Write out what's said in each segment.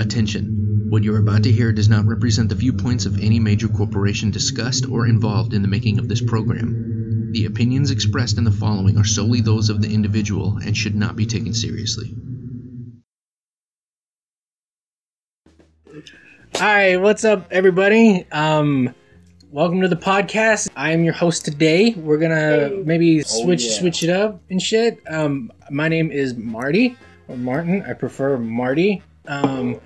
Attention. What you're about to hear does not represent the viewpoints of any major corporation discussed or involved in the making of this program. The opinions expressed in the following are solely those of the individual and should not be taken seriously. Hi, what's up, everybody? Um, welcome to the podcast. I am your host today. We're gonna maybe switch yeah. switch it up and shit. Um, my name is Marty or Martin. I prefer Marty. Um,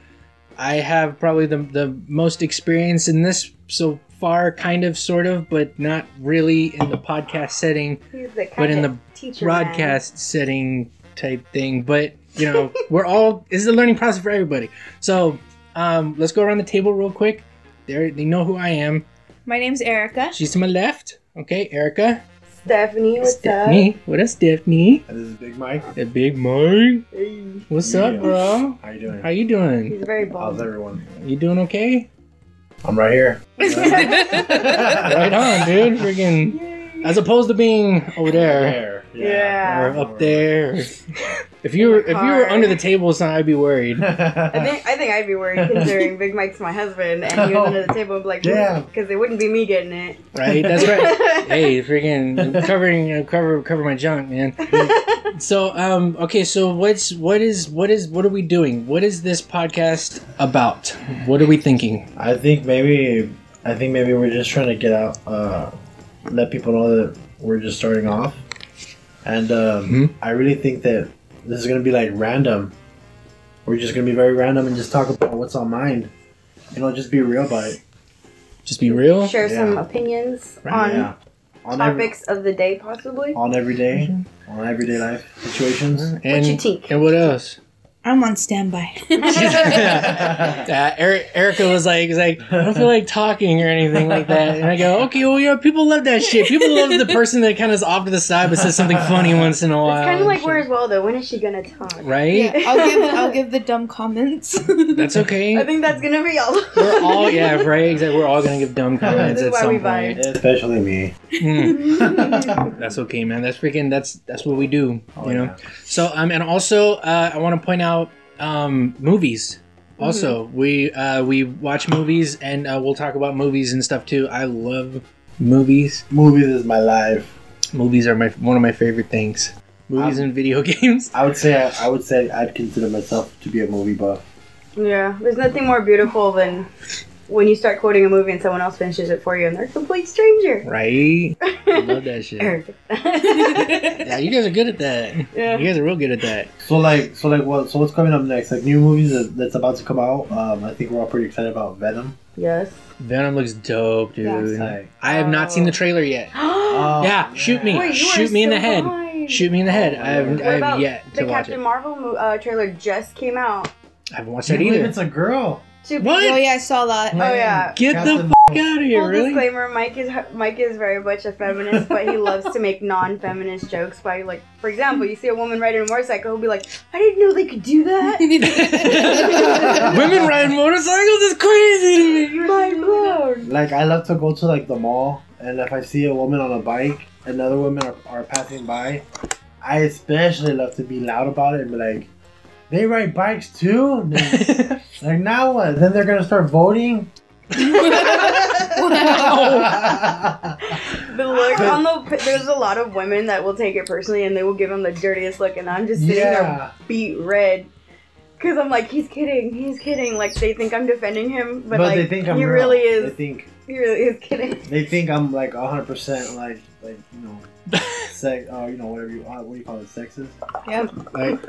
I have probably the the most experience in this so far, kind of, sort of, but not really in the podcast setting, the but in the teacher man. broadcast setting type thing. But you know, we're all this is a learning process for everybody. So um, let's go around the table real quick. They they know who I am. My name's Erikka. She's to my left. Okay, Erikka. Stephanie, what's Stephanie. What up, Stephanie? And this is Big Mike. The big Mike. Hey. What's Yeah. up, bro? How you doing? How you doing? He's very How's bald. everyone? You doing okay? I'm right here. right on, dude. Freaking. As opposed to being over there Yeah. or up there. If you were if you were under the table, son, I'd be worried. I think I think I'd be worried considering Big Mike's my husband and he was under the table and be like, Yeah. because it wouldn't be me getting it. Right? That's right. hey, freaking covering uh, cover cover my junk, man. So, um, okay, so what's what is what is what are we doing? What is this podcast about? What are we thinking? I think maybe I think maybe we're just trying to get out, uh, let people know that we're just starting off, and um, Mhm. I really think that this is gonna be like random. We're just gonna be very random and just talk about what's on mind. You know, just be real about it. Just be real. Share some opinions Right, on yeah. On every, topics of the day, possibly. on everyday, on everyday life situations. And you think? and what else? I'm on standby. uh, Eric, Erikka was like, was like, I don't feel like talking or anything like that. And I go, okay, well, yeah, people love that shit. People love the person that kind of is off to the side but says something funny once in a while. It's kind of like and where shit. as well though. When is she gonna talk? right? yeah, I'll give I'll give the dumb comments. That's okay. I think that's gonna be all. We're all yeah, right. Exactly. We're all gonna give dumb comments at some point. vibe. Especially me. Mm, that's okay, man. That's freaking. That's that's what we do. Oh, you know. yeah. So um, and also uh, I want to point out um movies. Also, we uh we watch movies and uh, we'll talk about movies and stuff too. I love movies. Movies is my life. Movies are my one of my favorite things. Movies Um, and video games. I would say I would say I'd consider myself to be a movie buff. Yeah, there's nothing more beautiful than when you start quoting a movie and someone else finishes it for you and they're a complete stranger. Right? I love that shit. Eric. Yeah, you guys are good at that. Yeah. You guys are real good at that. So like so like what so what's coming up next? Like new movies that, that's about to come out. Um, I think we're all pretty excited about Venom. Yes. Venom looks dope, dude. Yes. I have not seen the trailer yet. oh, Yeah, shoot me. Wait, Shoot are me in the head. behind. Shoot me in the head. I have, What I have about yet The to watch Captain it. Marvel uh, trailer just came out. I haven't watched I that either. it's a girl. Two What? oh yeah, I saw that. Oh yeah. Get Captain the f out of here, Full really? disclaimer: Mike is Mike is very much a feminist, but he loves to make non-feminist jokes. By like, for example, you see a woman riding a motorcycle, he'll be like, "I didn't know they could do that." Women riding motorcycles is crazy to me. Mind blown. Like I love to go to like the mall, and if I see a woman on a bike and other women are, are passing by, I especially love to be loud about it and be like, "They ride bikes too." Like now what? Then they're gonna start voting. The look on the there's a lot of women that will take it personally and they will give him the dirtiest look, and I'm just sitting there yeah. beet red. Cause I'm like, he's kidding, he's kidding. Like they think I'm defending him, but, But, like they think I'm he real. really They think He really is kidding. they think I'm like hundred percent like like you know sex uh, you know whatever you uh, what do you call it sexist Yep. like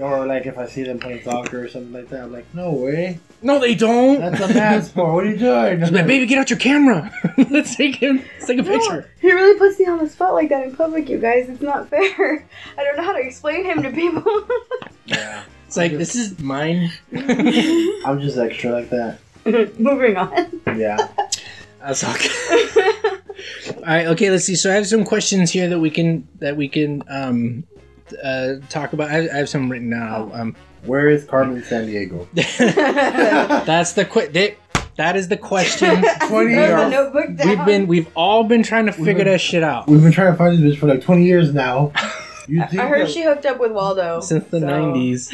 or like if I see them playing soccer or something like that I'm like no way No, they don't. that's a bad sport what are you doing Just like, baby, get out your camera. let's take him. Let's take a picture. He really puts me on the spot like that in public, you guys. It's not fair. I don't know how to explain him to people. yeah It's like this is mine. I'm just extra like that Moving on. yeah That's okay. All right. Okay. Let's see. So I have some questions here that we can that we can um uh talk about. I, I have some written down. Um, where is Carmen Sandiego that's the quick. That, that is the question. 20 There's a years notebook down. We've been we've all been trying to figure been- that shit out. we've been trying to find this bitch for like 20 years now You I I heard she hooked up with Waldo. Since the so- '90s.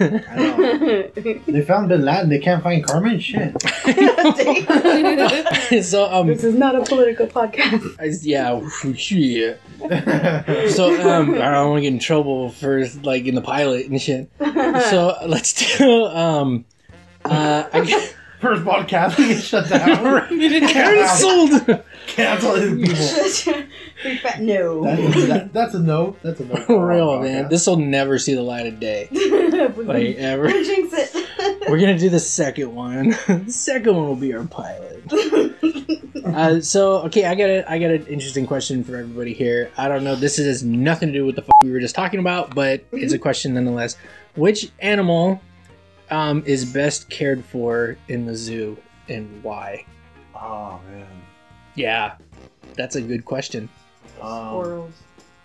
I know. They found Bin Laden. They can't find Carmen. Shit. so um, this is not a political podcast. I- yeah, shit. So um, I don't want to get in trouble for like in the pilot and shit. So let's do um, uh, I get First podcast we get shut down. canceled. Cancel these people. Big no. That's, that, that's a no. That's a no. For real, man. This will never see the light of day. Like ever. Jinx it. We're gonna do the second one. the second one will be our pilot. Uh, so okay, I got a I got an interesting question for everybody here. I don't know. This has nothing to do with the f- we were just talking about, but it's a question nonetheless. Which animal um, is best cared for in the zoo and why? Oh man. Yeah, that's a good question. Um, Squirrels.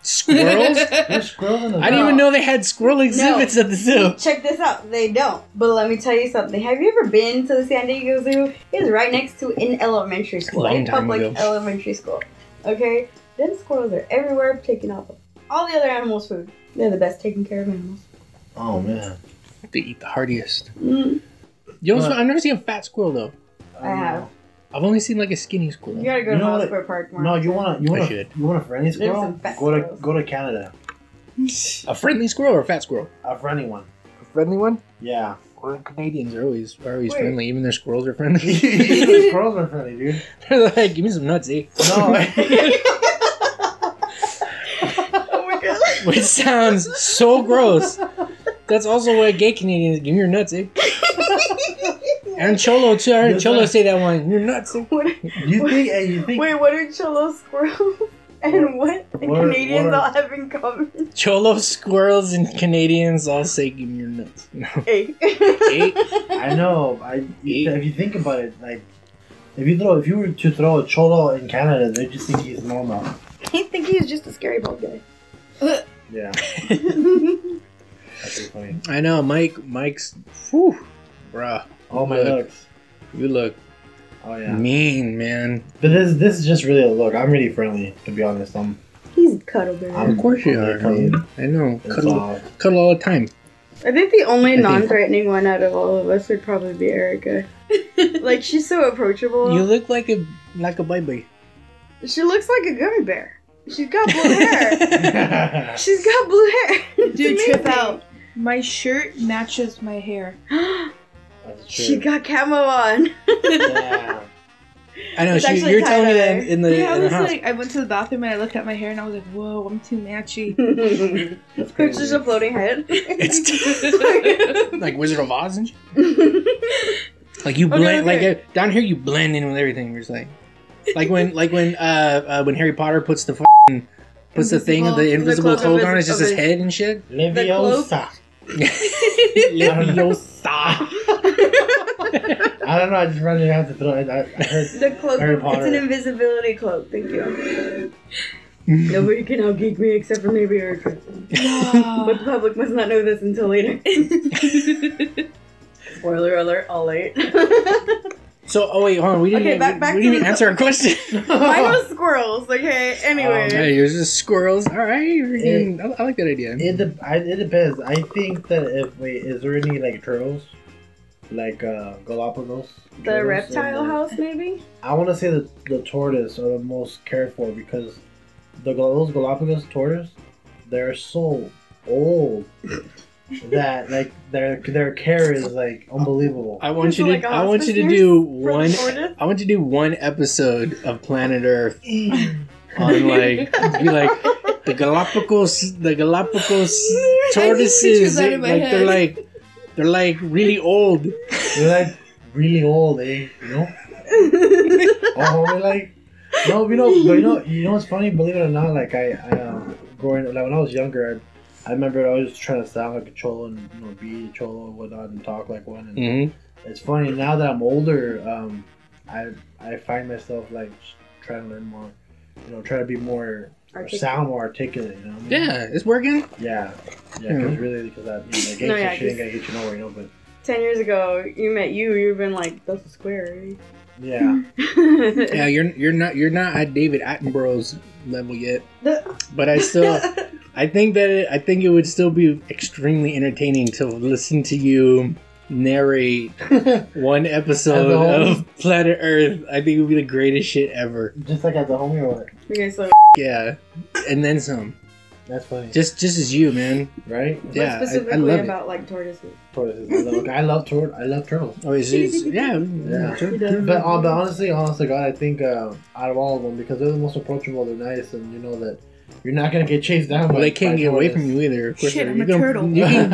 Squirrels? there's squirrels in the I didn't even know they had squirrel exhibits at the zoo. Check this out. They don't. But let me tell you something. Have you ever been to the San Diego Zoo? It's right next to an elementary school. Long time public ago. elementary school. Okay? Then squirrels are everywhere taking off of all the other animals' food. They're the best taken care of animals. Oh man. They eat the hardiest. Mm, You know, I've never seen a fat squirrel though. I have. I've only seen like a skinny squirrel. You gotta go You to know what? Park more. No, you wanna you wanna should. you want a friendly squirrel? Go to squirrels. go to Canada. A friendly squirrel or a fat squirrel? A friendly one. A friendly one? Yeah. Well, Canadians are always are always Wait. friendly. Even their squirrels are friendly. the squirrels are friendly, dude. They're like, give me some nuts, eh? No. oh my god. Which sounds so gross. That's also what gay Canadians give me your nuts, eh? And Cholo too. I heard Yes, Cholo sir. say that one. Your nuts. What- you think? Hey, you think? Wait, what are Cholo squirrels and what, the what are- Canadians what are- all have in common? Cholo squirrels and Canadians all say, give me your nuts. No. Hey. Hey. I know. I if you think about it, like if you throw if you were to throw a cholo in Canada, they just think he's normal. I think he's just a scary bald guy. Yeah, that's pretty funny. I know, Mike. Mike's. Whew, bruh. Oh my Look. looks. You look Oh yeah. mean, man. But this this is just really a look. I'm really friendly, to be honest. I'm. He's a cuddle bear. I'm Of course you are. clean. I know. It's Cuddle, all- cuddle all the time. I think the only I think- non-threatening one out of all of us would probably be Erikka. like she's so approachable. You look like a like a baby. she looks like a gummy bear. She's got blue hair. She's got blue hair. It's Dude, trip amazing. out. My shirt matches my hair. That's she got camo on. Yeah. I know. It's She, actually you're telling me that in the, yeah, I in the was house. like, I went to the bathroom and I looked at my hair and I was like, whoa, I'm too matchy. That's It's just a floating head. It's like Wizard of Oz and shit. Like you blend, okay. like uh, down here you blend in with everything. You're just like, like when, like when, uh, uh when Harry Potter puts the fucking puts the thing of the Invisible- invisible the cloak cloak of on, it's just his his- head and shit. Leviosa. Leviosa. I don't know. I just randomly had to throw it. I, I heard. the cloak. Harry It's an invisibility cloak. Thank you. Nobody can outgeek me except for maybe Erikka. But the public must not know this until later. Spoiler alert, all late. So, oh wait, hold on. We didn't, Okay, even, back- back we to didn't even answer our question. Mine was squirrels, okay? Anyway. Um, Hey, yours is squirrels. All right, you're I, I like that idea. It, de- I, it depends. I think that if wait, is there any like turtles, like uh, Galapagos? the reptile the- house, maybe? I want to say that the tortoise are the most cared for because the those Galapagos tortoise, they're so old that like their their care is like unbelievable. I want you to. like, a I want you to do one. I want you to do one episode of Planet Earth on like be like the Galapagos. The Galapagos tortoises. Like of my they're like they're like really old. They're like really old, eh? You know? Oh, they're like no, you know, but you know, you know what's funny? Believe it or not, like I, I uh, growing like when I was younger, I, I remember I was trying to sound like a cholo and you know be a cholo and whatnot and talk like one. And Mm-hmm. it's funny now that I'm older, um, I I find myself like trying to learn more, you know, trying to be more or Artic- sound more articulate. You know? what I mean? Yeah, it's working. Yeah, yeah, Yeah. because hmm. really, because that you know, the gangster No, yeah, shit ain't 'cause- gonna get you nowhere, you know. But Ten years ago, you met you, you've been like, that's a square, right? yeah, Yeah, you're you're not you're not at David Attenborough's level yet, but I still I think that it, I think it would still be extremely entertaining to listen to you narrate one episode As a whole? of Planet Earth. I think it would be the greatest shit ever. Just like at the homie or what? You guys so Yeah, and then some. That's funny, Just just as you, man. right? Yeah, I, I specifically love it. about like tortoises. Tortoises. I love, I love tur- I love turtles. Oh, it's, it's, yeah, Yeah. sure. But, uh, but honestly, honest to God, I think uh, out of all of them, because they're the most approachable, they're nice, and you know that you're not gonna get chased down. Well, by, they can't by get away from you either. Of course, Shit, you I'm a can- turtle. You can,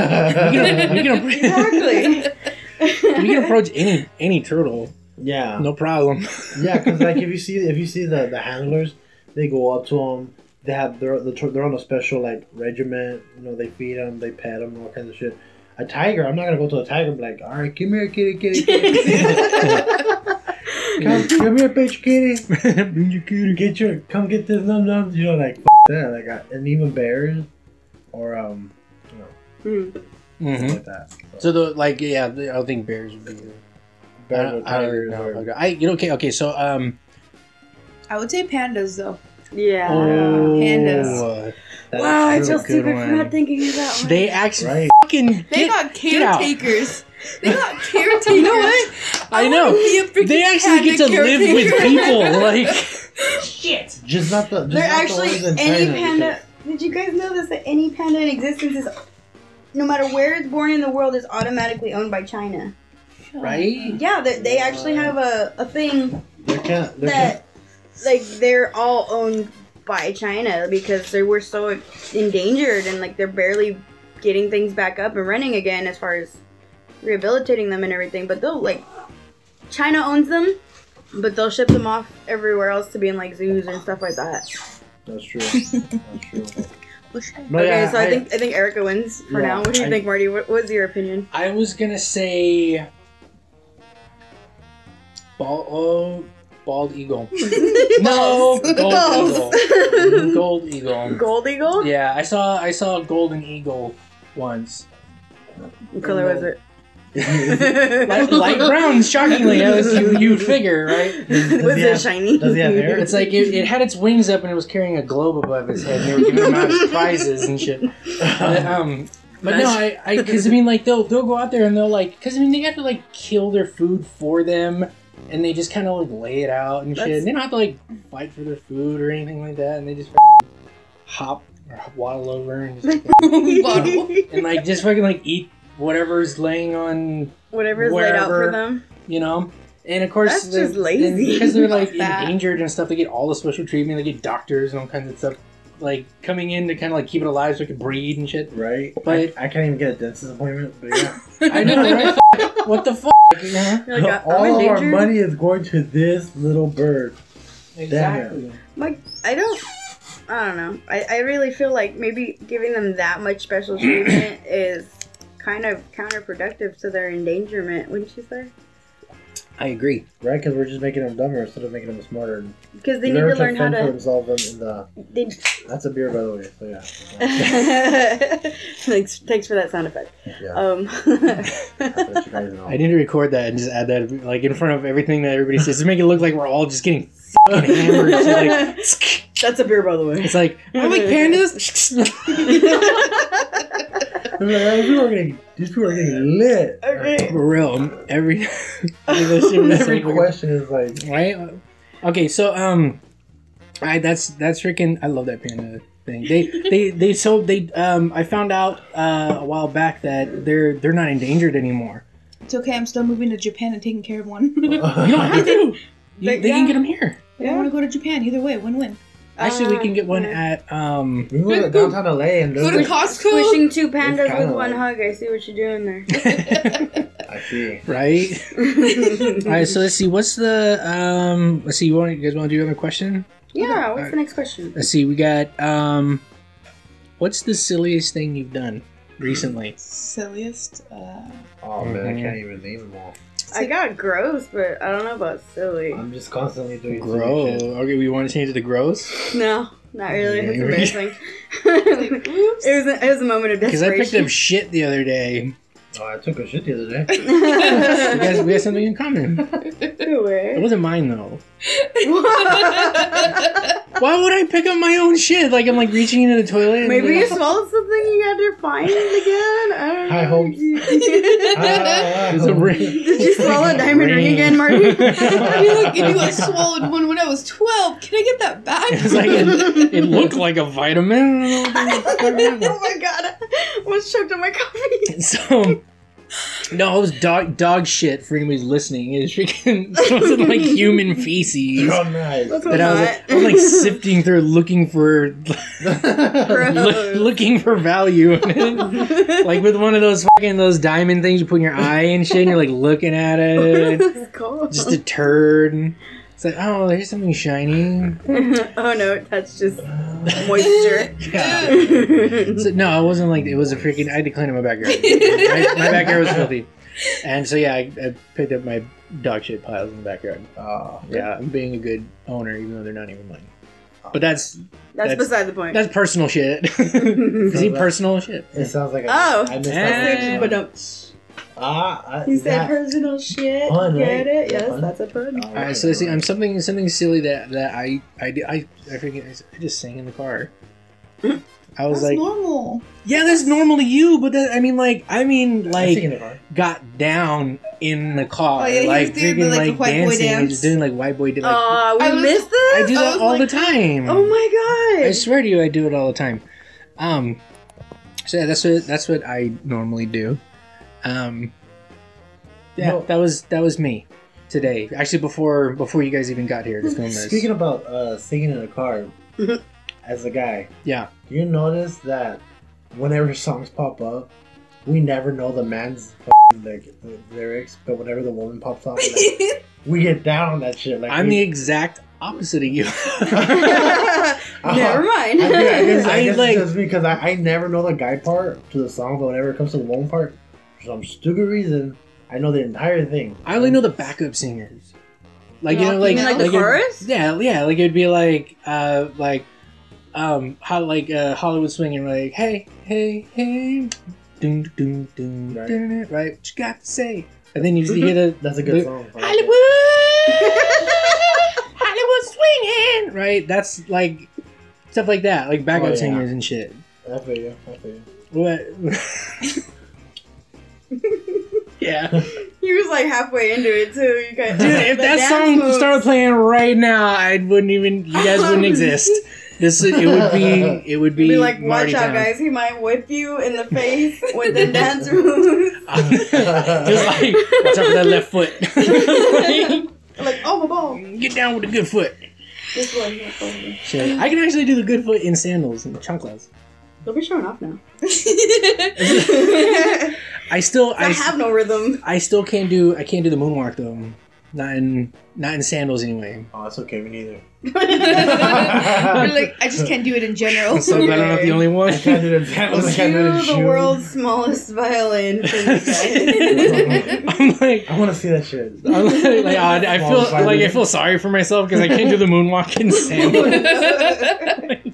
you can, you can, Exactly. you can approach any any turtle, Yeah, no problem. yeah, because like if you see if you see the the handlers, they go up to them. They have they're they're on a special like regiment. You know, they feed them, they pet them, all kinds of shit. A tiger, I'm not gonna go to a tiger and be like, all right, come here, kitty, kitty, kitty. come, come here, bitch, kitty. Bring your kitty. Get your, come get this num num. You know, like f- that, like, uh, and even bears, or um, you know, Hmm. hmm like that. So the like, yeah, I don't think bears would be. I bears don't, or I don't tigers. know. or, Okay, I you know, okay, okay. So um, I would say pandas though. Yeah. Oh. Pandas. That wow, I is feel true. good stupid for one. not thinking of that one. they actually Right. fucking They get- got caretakers. They got caretakers. You know what? I wanna know. be a freaking They actually get to panda live with people. Like shit. Just not the. Just They're not actually the ones in any China, panda. Did you guys know this? That any panda in existence is, no matter where it's born in the world, is automatically owned by China. Right? Yeah, they, they actually have a, a thing They're can't. They're that, like, they're all owned by China because they were so endangered and like they're barely getting things back up and running again as far as rehabilitating them and everything. But they'll like China owns them, but they'll ship them off everywhere else to be in like zoos and stuff like that. That's true. That's true. No, okay, yeah, so I, think I think Erikka wins for Yeah, now. What do you I- think, Marty? What was your opinion? I was gonna say bald, oh, bald eagle. No, gold eagle. Gold eagle. Gold eagle. Yeah, I saw I saw a golden eagle once. What color was it? Light, light brown, shockingly, as you you figure, right? Does, does was it have, shiny? Does he have hair? It's like it, it had its wings up and it was carrying a globe above its head. And they were giving him out as prizes and shit. But, um, but no, I, I, because I mean, like they'll they'll go out there and they'll like, because I mean, they have to like kill their food for them, and they just kind of like lay it out and shit. That's- And they don't have to like fight for their food or anything like that, and they just hop or waddle over and just Bottle. and like just fucking like eat whatever's laying on, Whatever's laid out for them. you know. And of course, That's just lazy. because they're like endangered and stuff. They get all the special treatment. They get doctors and all kinds of stuff, like coming in to kind of like keep it alive so it can breed and shit. right? But- I, I can't even get a dentist appointment. But yeah, I know, right? what the fuck? You're like, all of our money is going to this little bird. exactly. Like, I don't. I don't know. I, I really feel like maybe giving them that much special treatment is kind of counterproductive to their endangerment, wouldn't you say? I agree. Right? Because we're just making them dumber instead of making them smarter. Because they need to learn how fend for to. themselves in, in the. They, That's a beer, by the way. So yeah. thanks, thanks for that sound effect. Yeah. Um, I'll let you guys know. I need to record that and just add that like in front of everything that everybody says to make it look like we're all just getting fucking hammered. It's like, that's a beer, by the way. it's like I like pandas. They're like, "Oh, these people are getting, these people are getting lit. okay. For real, every that shit was Every question is like, right? Okay, so um, I that's that's freaking. I love that panda thing. They they they so they um I found out uh, a while back that they're they're not endangered anymore. It's okay. I'm still moving to Japan and taking care of one. You don't have to. You, They- they can get them here. Yeah. I want to go to Japan. Either way, win-win. Actually, we can get one Uh, at um. we go to downtown LA and Go to Costco. Squishing two pandas with one like- hug. I see what you're doing there. I see. Right. All right. So let's see. What's the um? Let's see. You want you guys want to do another question? yeah, what's the next question? Let's see. We got um. What's the silliest thing you've done recently? Silliest. Uh, Oh man, I Mhm. can't even name them all. I got gross, but I don't know about silly. I'm just constantly doing Gross. Okay, we want to change it to gross. No, not really. Yeah, It's you're- embarrassing. it was a, it was a moment of Because I picked up shit the other day. Oh, I took a shit the other day. We guys, we have something in common. It Where? wasn't mine though. Why would I pick up my own shit? Like I'm like reaching into the toilet. and Maybe you swallowed something you had to find again. I don't know. High hopes. There's a ring. Did you swallow a diamond ring Ring. again, Marty? You're like, you I swallowed one when I was 12. Can I get that back? It's like it, it looked like a vitamin. oh my god. I almost choked on my coffee. So, no, it was dog dog shit for anybody who's listening. It was freaking it wasn't like human feces Oh, nice. That's that I was, I was like sifting through, looking for loo- looking for value. like with one of those fucking those diamond things you put in your eye and shit. And you're like looking at it, cool. just a turd. It's like, oh, there's something shiny. oh no, that's just uh, moisture. Yeah. So, no, it wasn't like it was a freaking. I had to clean up my backyard. my, my backyard was filthy, and so yeah, I, I picked up my dog shit piles in the backyard. Oh, Yeah, I'm being a good owner, even though they're not even mine. But that's That's, That's- beside the point. that's personal shit. Is he personal shit? It sounds like a, Oh. I missed that. but Ah, I, you said that- personal shit. Pun, right? Get it? Yes, Pun. that's a pun. Oh, All right, so see, I'm something something silly that that I I did- I I forget. I just sang in the car. I was That's like, normal. yeah, that's normally you, but that, I mean, like, I mean, I sing in like, the got down in the car, Oh, yeah, he like was doing the, freaking like, like, the white boy dancing, and dance. just doing like white boy. Like, Aw, we I was- missed this? I do I that was all like- the time. Oh my god. I swear to you, I do it all the time. Um, so yeah, that's what that's what I normally do. Um, yeah, No. that was that was me today. Actually, before before you guys even got here to film this. Speaking about uh, singing in the car, as a guy, yeah, do you notice that whenever songs pop up, we never know the man's like the lyrics, but whenever the woman pops up, like, we get down on that shit. Like I'm the exact opposite of you. Never mind. I, I guess, I I guess like- it's just because I, I never know the guy part to the song, but whenever it comes to the woman part, for some stupid reason, I know the entire thing. I only know the backup singers. Like you know, You like mean like the chorus? yeah, yeah. Like it'd be like, uh, like, um, how like uh, Hollywood swinging, like, hey, hey, hey, doom, doom, doom, Right. right. right? What you got to say? And then you just hear the That's a good the- song. Hollywood, Hollywood swinging, right? That's like stuff like that, like backup Oh, yeah. singers and shit. I feel you. I feel you. What? yeah. He was like halfway into it too. You guys, Dude, if that song moves. started playing right now, I wouldn't even. You guys wouldn't exist. This it would be. It would be. be like, watch Marty out, Town. guys. He might whip you in the face with the dance moves. Just like watch out for that left foot. like, oh my ball. Get down with the good foot. This one. that's over. Shit. I can actually do the good foot in sandals and chanclas. They'll be showing off now. I still. I I, have no rhythm. I still can't do. I can't do the moonwalk though. Not in. Not in sandals anyway. Oh, that's okay. Me neither. Like, I just can't do it in general. I'm so glad I'm not the only one. I can't do the sandals. I can't do the Cue the shoes. world's smallest violin for you guys. I'm like. I want to see that shit. I'm like, like, uh, I, I feel like I feel sorry for myself because I can't do the moonwalk in sandals.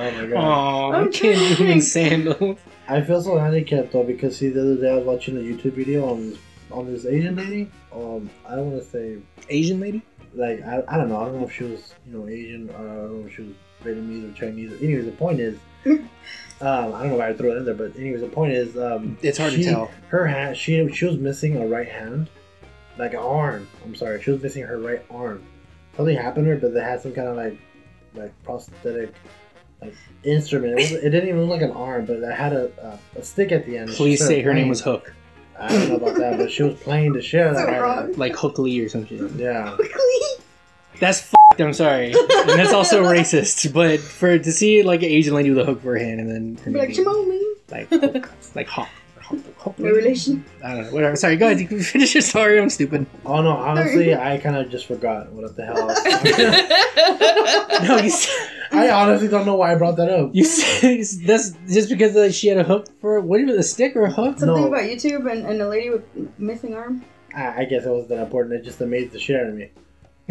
Oh my god. I I'm can't do in sandals. I feel so handicapped though because see the other day I was watching a YouTube video on this on this Asian lady. Um, I don't want to say Asian lady? like I, I don't know. I don't know if she was you know Asian. Or I don't know if she was Vietnamese or Chinese. Anyways, the point is, um, I don't know why I threw it in there, but anyways, the point is, um, It's hard she- to tell. Her hand, she she was missing a right hand, like an arm. I'm sorry, she was missing her right arm. Something happened to her, but they had some kind of like like prosthetic like instrument. It, was, it didn't even look like an arm, but it had a a, a stick at the end. Please say her name was Hook. I don't know about that, but she was playing the shit. out of that. wrong. Like Hook Lee or something. shit. Yeah. That's f***ed, I'm sorry. And that's also racist. But for to see like an Asian lady with a hook for her hand and then her like, name being, like Hook. Like Hawk. Hook, Hook No relation. I don't know. Whatever. Sorry, go ahead. You can finish your story. I'm stupid. Oh no, honestly, I kind of just forgot what the hell. I, was No, you s- I honestly don't know why I brought that up. you said that's just because uh, she had a hook for what is it, a stick or a hook? Something No. about YouTube and, and a lady with missing arm. I, I guess it wasn't that important. It just amazed the shit out of me.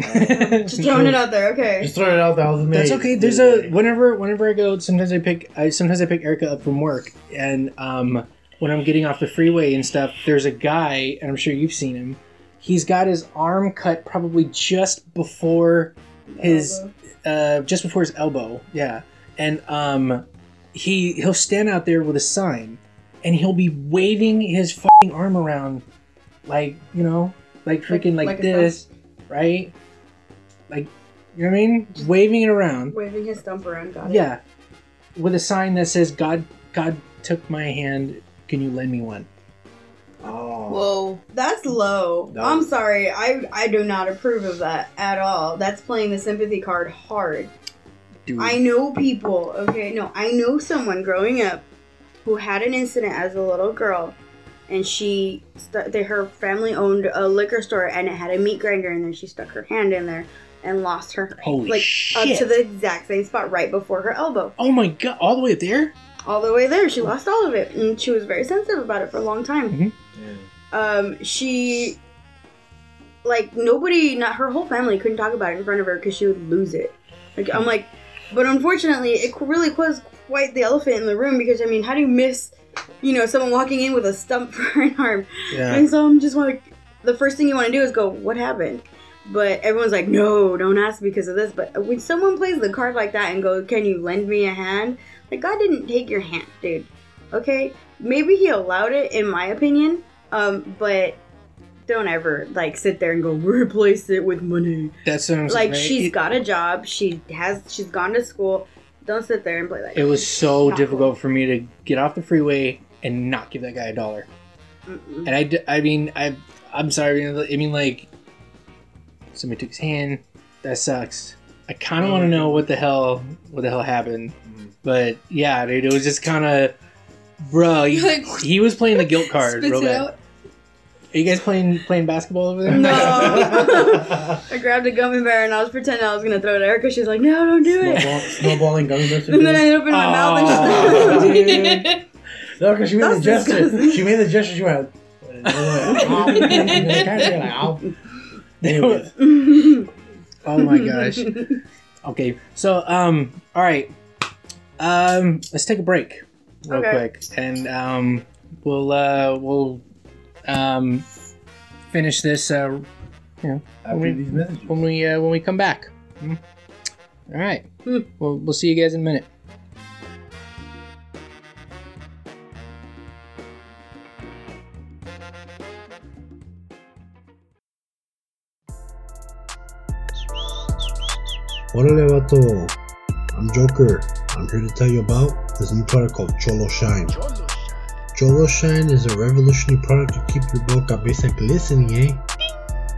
Just throwing it out there. Okay. Just throwing it out there. I was amazed. That's okay. There's a whenever whenever I go, sometimes I pick I sometimes I pick Erikka up from work, and um, when I'm getting off the freeway and stuff, there's a guy, and I'm sure you've seen him. He's got his arm cut probably just before his uh, just before his elbow. Yeah, and um, he he'll stand out there with a sign, and he'll be waving his fucking arm around, like you know, like freaking like, like this, right? Like, you know what I mean? Waving it around. Waving his stump around, got it. Yeah, with a sign that says "God, God took my hand. Can you lend me one?" Oh. Whoa. That's low. No. I'm sorry. I I do not approve of that at all. That's playing the sympathy card hard. Dude, I know people, okay? No, I know someone growing up who had an incident as a little girl and she st- they, her family owned a liquor store and it had a meat grinder and then she stuck her hand in there and lost her Holy like shit! up to the exact same spot right before her elbow. oh my god! All the way up there? All the way there. She lost all of it and she was very sensitive about it for a long time. Mhm. Um she like nobody not her whole family couldn't talk about it in front of her because she would lose it. Like I'm like but unfortunately it really was quite the elephant in the room because I mean how do you miss you know someone walking in with a stump for an arm Yeah. and so I'm just like, the first thing you want to do is go, what happened? But everyone's like, no, don't ask because of this. But when someone plays the card like that and goes, can you lend me a hand? Like, God didn't take your hand, dude. Okay? Maybe he allowed it, in my opinion. Um, but don't ever, like, sit there and go, replace it with money. That's what Like, right? she's It- got a job. She has, she's gone to school. Don't sit there and play like It was so Not difficult for me to get off the freeway and not give that guy a dollar. Mm-mm. And I, I mean, I, I'm sorry. I mean, like, somebody took his hand. That sucks. I kind of want to know what the hell, what the hell happened. But yeah, dude, it was just kind of, bro. He, Like, he was playing the guilt card spits real it bad. out. Are you guys playing playing basketball over there? No. I grabbed a gummy bear and I was pretending I was gonna throw it at her because she's like, no, don't do it. Snowball, snowballing gummy bears. And then I opened my mouth and Aw, just. No, because she made the That's gesture. disgusting. She made the gesture. She went. "Ow." And then the cat's like, "Ow." Anyways, oh my gosh. Okay, so um, all right, um, let's take a break real Okay. quick, and um, we'll uh, we'll um, finish this uh, after these messages. when we uh, when we come back. Hmm? All right, Hmm. we'll we'll see you guys in a minute. Órale vato, I'm Joker. I'm here to tell you about this new product called Cholo Shine. Cholo Shine is a revolutionary product to keep your boca cabeza glistening, eh?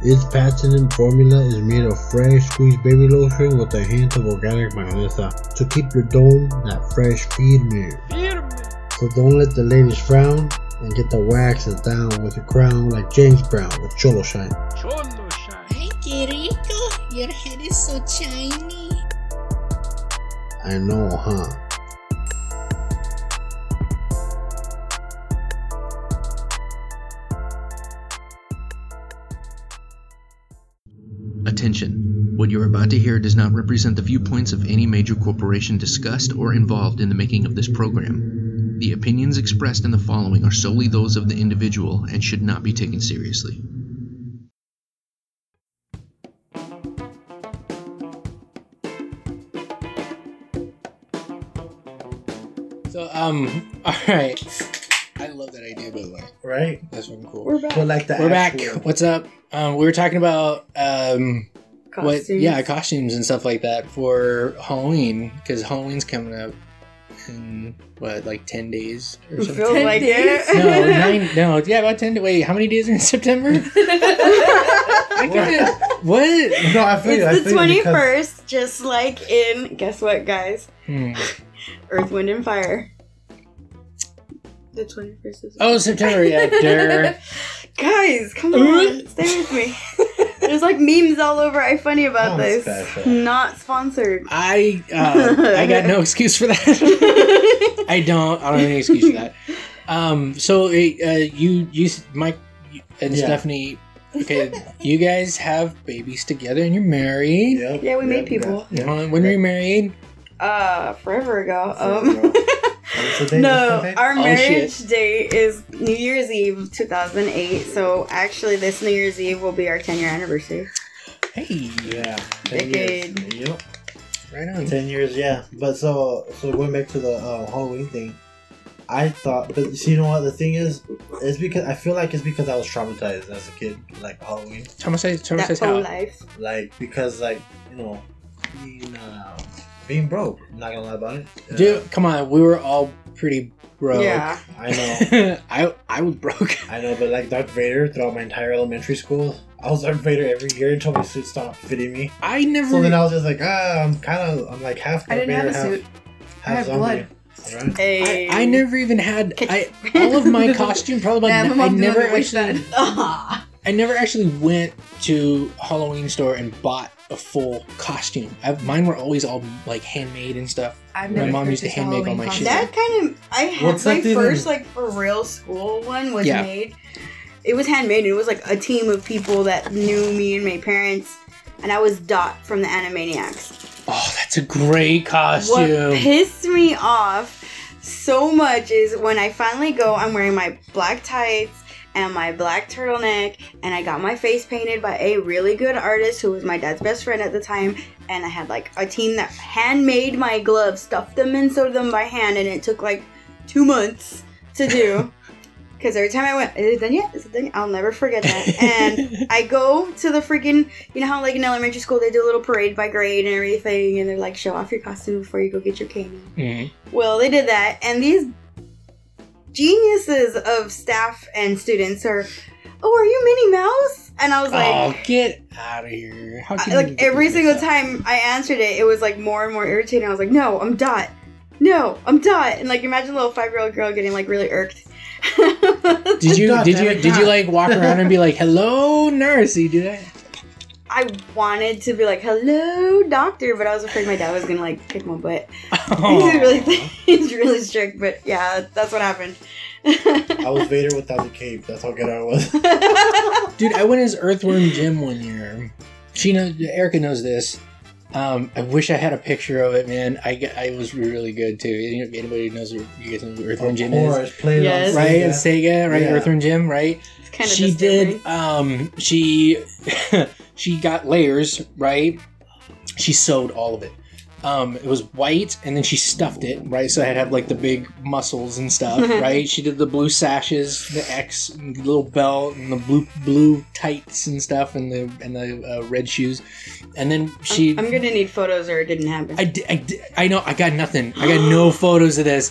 Its patented formula is made of fresh squeezed baby lotion with a hint of organic mayonesa to keep your dome that fresh firme. So don't let the ladies frown and get the waxes down with your crown like James Brown with Cholo Shine. Ay, qué rico. Your head is so shiny. I know, huh? Attention. What you're about to hear does not represent the viewpoints of any major corporation discussed or involved in the making of this program. The opinions expressed in the following are solely those of the individual and should not be taken seriously. So um, all right, I love that idea by the way. Right? That's fucking cool. We're back. But like the We're back. actual- What's up? Um, we were talking about um, what? Costumes. Yeah, costumes and stuff like that for Halloween because Halloween's coming up in what, like ten days or It something. feels Ten like days? it. No, nine. No, yeah, about ten. Wait, how many days are in September? I think that- what? No, I feel you. I It's the feel you because- first, just like in guess what, guys? Hmm. Earth, Wind, and Fire. The twenty first is. Oh, September. Yeah, there. Guys, come on, stay with me. There's like memes all over iFunny about I'm this. special. Not sponsored. I uh, I got no excuse for that. I don't. I don't have any excuse for that. Um. So, uh, you, you, Mike, and Yeah. Stephanie. Okay, you guys have babies together, and you're married. Yep, Yeah, we made people. yep, Uh, when were you married? Uh, forever ago. Forever Um, ago. What's the date? no, What's the date? our Oh, marriage shit. date is New Year's Eve 2008. So actually, this New Year's Eve will be our 10 year anniversary. Hey. Yeah. ten years. Decade. Yep. Right on. Ten years, yeah. But so so going back to the uh, Halloween thing, I thought, but see, you know what the thing is, it's because I feel like it's because I was traumatized as a kid, like Halloween, Thomas says, Thomas That says whole how. life. like because like you know, being uh, being broke. I'm not gonna lie about it. Uh, Dude, come on, we were all pretty broke. Yeah. I know, I I was broke. I know, but like Darth Vader throughout my entire elementary school, I was Darth Vader every year until my suit stopped fitting me. I never. So then I was just like, ah, I'm kind of, I'm like half I didn't have Vader, a half, suit. I half had zombie. blood. Right? Hey. I, I never even had I all of my costume probably Yeah, like my I never actually. I never actually went to Halloween store and bought a full costume. I, mine were always all like handmade and stuff. I've My mom used to purchased hand make all Halloween my shit. That kind of I had What's my that thing? first like for real school one was Yeah. made. It was handmade. And it was like a team of people that knew me and my parents, and I was Dot from the Animaniacs. Oh, that's a great costume. What costume. pissed me off so much is when I finally go, I'm wearing my black tights and my black turtleneck, and I got my face painted by a really good artist who was my dad's best friend at the time. And I had like a team that handmade my gloves, stuffed them and sewed them by hand, and it took like two months to do. Because every time I went, is it done yet? Is it done yet? I'll never forget that. And I go to the freaking, you know how like in elementary school they do a little parade by grade and everything, and they're like, show off your costume before you go get your candy. Mhm. Well, they did that, and these geniuses of staff and students are, oh, are you Minnie Mouse? And I was oh, like, oh, get out of here! How I- can you like every single up? time I answered it, it was like more and more irritating. I was like, no, I'm Dot. No, I'm Dot. And like, imagine a little five year old girl getting like really irked. Did you did you did you like walk around and be like, "Hello, nurse"? You do that? I wanted to be like, hello, doctor, but I was afraid my dad was gonna like kick my butt. He's really, he's really strict, but yeah, that's what happened. I was Vader without the cape. That's how good I was. Dude, I went as Earthworm Jim one year. She knows. Erikka knows this. Um, I wish I had a picture of it, man. I, I was really good too. Anybody who knows who you guys know who Earthworm Jim is? course, played Yes. on Right, Sega. Sega, right? Yeah. Earthworm Jim, right? It's kind of she did. Um, she she got layers, right? She sewed all of it. Um, it was white, and then she stuffed it, right? So it had like the big muscles and stuff, right? She did the blue sashes, the X, and the little belt, and the blue blue tights and stuff, and the and the uh, red shoes, and then she. I'm gonna need photos or it didn't happen. I, di- I, di- I know I got nothing. I got no photos of this.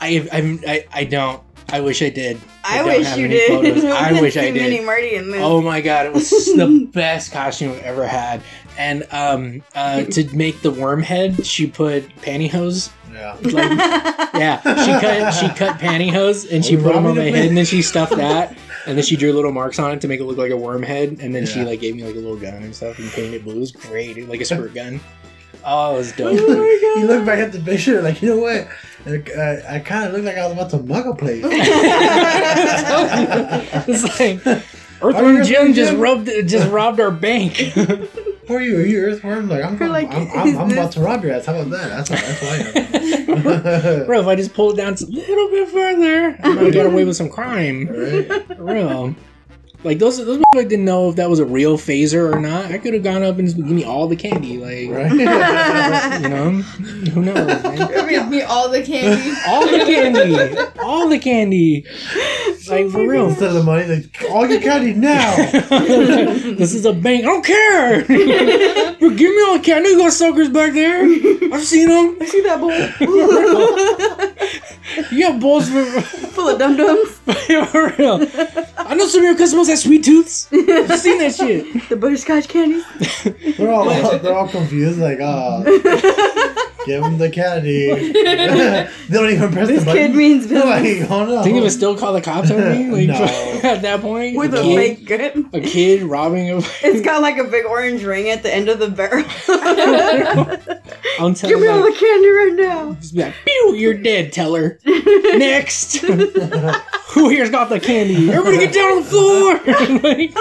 I I'm, I I don't. I wish I did. I, don't wish you did. I wish I See Minnie did. Marty and Liz. Oh my god, it was the best costume I've ever had. And um, uh, to make the worm head, she put pantyhose. Yeah. Like, yeah, she cut she cut pantyhose and she Oh, put them on my head, and then she stuffed that, and then she drew little marks on it to make it look like a worm head, and then she like gave me like a little gun and stuff and painted it blue. It was great, like a squirt gun. Oh, it was dope. you look back at the picture, like, you know what? Uh, I kind of looked like I was about to mug a place. it's like Earthworm Jim just Jim? robbed just robbed our bank. Who are you? Are you Earthworm? Like, I'm, We're like, I'm, I'm, I'm about to rob your ass. How about that? That's, that's why I am. Bro, if I just pull it down a little bit further, I might get away with some crime. right? Real. Like those those people didn't know if that was a real phaser or not. I could have gone up and just give me all the candy, like Right? you know, who knows? Man? Give me all the candy. All the candy, all the candy, like for real. Instead of the money, like, all your candy now. this is a bank. I don't care. Bro, give me all the candy. You got suckers back there. I've seen them. I see that bowl You got bowls for, full of dum dums. for real. I know some of your customers have sweet tooths. I've seen that shit. The butterscotch candies. They're all, they're all confused, like, oh, give him the candy. they don't even press This the button. kid means They're business. like, oh no. Think it would still call the cops on me? Like No. at that point, With a a kid, fake gun. a kid robbing a. It's got like a big orange ring at the end of the barrel. I'm telling Give me all you, the candy right now. just be like, "Pew, you're dead, teller." Next, who here's got the candy? Everybody get down on the floor. Like-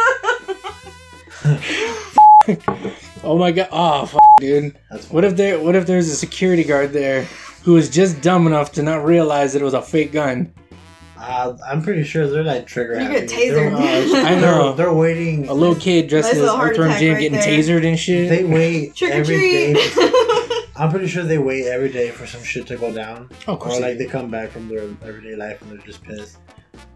oh my god! Oh, f- dude. What if there? What if there's a security guard there who was just dumb enough to not realize that it was a fake gun? Uh, I'm pretty sure they're like trigger You get tasered. They're, uh, I know. They're, they're waiting. A little kid dressed Nice as little heart Earthworm attack Jim right getting there. tasered and shit. They wait Trick or every day. treat. I'm pretty sure they wait every day for some shit to go down, Oh, of course. or they like do. they come back from their everyday life and they're just pissed.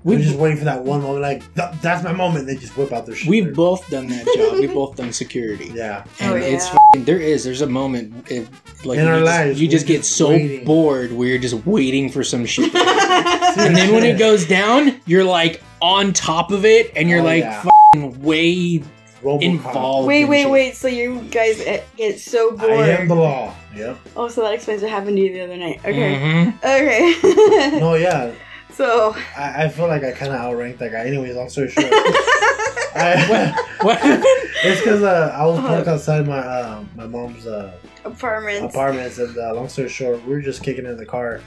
We've- We're just waiting for that one moment, like "Th- that's my moment. They just whip out their shit. We've both done that job. We've both done security. yeah. And Oh, it's yeah. fucking, there is there's a moment if, like In you our just, lives, you we're just get just so waiting. bored where you're just waiting for some shit. and then when it goes down, you're like on top of it, and you're Oh, like yeah. fucking way Robocop. involved. Wait, wait, shit. wait. So you guys eh, get so bored. I am the bored? law. Yep. Oh, so that explains what happened to you the other night. Okay. Mhm. Okay. No, yeah. So. I, I feel like I kind of outranked that guy. Anyways, long story short, I, What happened? it's because uh, I was parked outside my uh, my mom's uh, Apartments. apartments, and uh, long story short, we were just kicking in the car,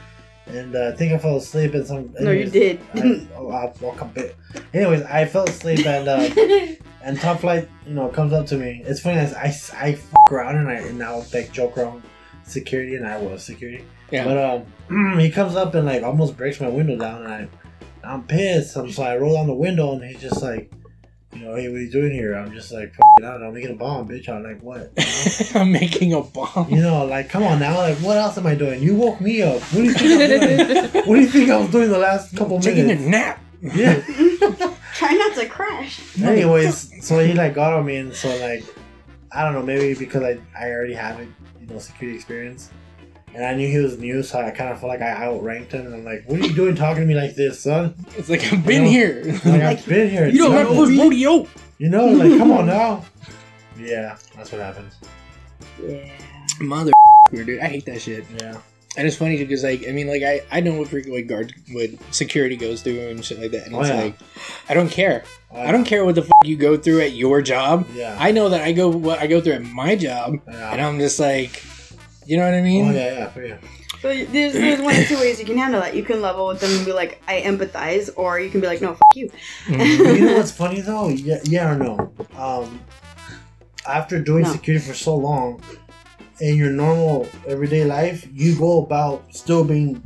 and uh, I think I fell asleep and some. No, you did. I, oh, I'll, I'll come bit. Anyways, I fell asleep and uh, and Top Flight, you know, comes up to me. It's funny, I I, I fuck around and I and I would like joke around security, and I was security. Yeah. But um, he comes up and like almost breaks my window down, and I I'm pissed. I'm so I roll down the window, and he's just like. You know, hey, what are you doing here? I'm just like, "F***ing, I don't know, I'm making a bomb, bitch. I'm like, what? I'm making a bomb. You know, like, come on now. Like, what else am I doing? You woke me up. What do you think I'm doing? what do you think I was doing the last couple minutes? Taking a nap. Yeah. Try not to crash. Anyways, so he like got on me, and so like, I don't know, maybe because I I already have it, you know, security experience, and I knew he was new, so I kind of felt like I outranked him. And I'm like, what are you doing talking to me like this, son? It's like I've been No. here. Like I've been here. you don't son. have first rodeo. You know, like, come on now. Yeah, that's what happens. Yeah. Mother dude. I hate that shit. Yeah. And it's funny because like I mean like I I know what freaking like guard what security goes through and shit like that. And Oh, it's yeah. like I don't care. Oh, I don't care what the fuck you go through at your job. Yeah. I know that I go what I go through at my job, yeah. and I'm just like, you know what I mean? Oh yeah, yeah, for you. So there's, there's one of two ways you can handle that. You can level with them and be like, I empathize, or you can be like, no, fuck you. Mhm. you know what's funny though? Yeah, yeah or no? Um, after doing No. security for so long, in your normal everyday life, you go about still being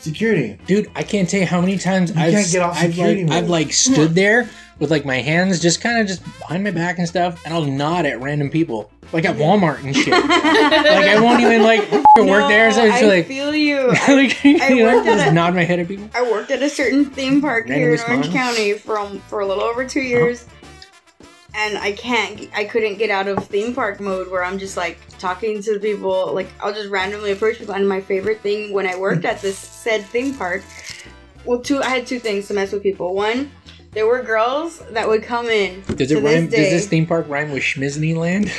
security. Dude, I can't tell you how many times You I've can't get off I've security like. I've like stood there with like my hands just kind of just behind my back and stuff, and I'll nod at random people, like at Walmart and shit. like I won't even like work there, so it's I like, feel you. I, like you know, worked at just a- nod my head at people. I worked at a certain theme park here in Orange smile. County from for a little over two uh-huh. years, and I can't, I couldn't get out of theme park mode where I'm just like talking to people, like I'll just randomly approach people. And my favorite thing when I worked at this said theme park, well, two, I had two things to mess with people. One, there were girls that would come in. Does to it rhyme? This Does this theme park rhyme with Schmizneyland?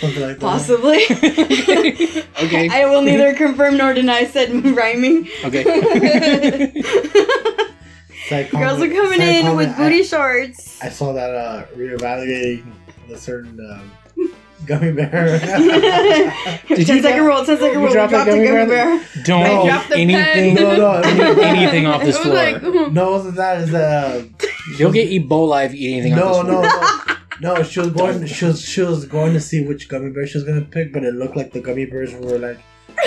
Something like that. possibly? okay. I will neither confirm nor deny said rhyming. Okay. Side Girls are coming side in with booty shorts. I, I saw that uh, reevaluating a certain um, gummy bear. Did 10 you second drop- rule, 10 second you rule. We drop that dropped a gummy gummy bear? bear. Don't I dropped anything, no, no, anything off this floor. like, no, wasn't that. Is that? Uh, You'll get Ebola if you eat anything no, off this no, floor. no, no. She was going. She was. She was going to see which gummy bear she was gonna pick, but it looked like the gummy bears were like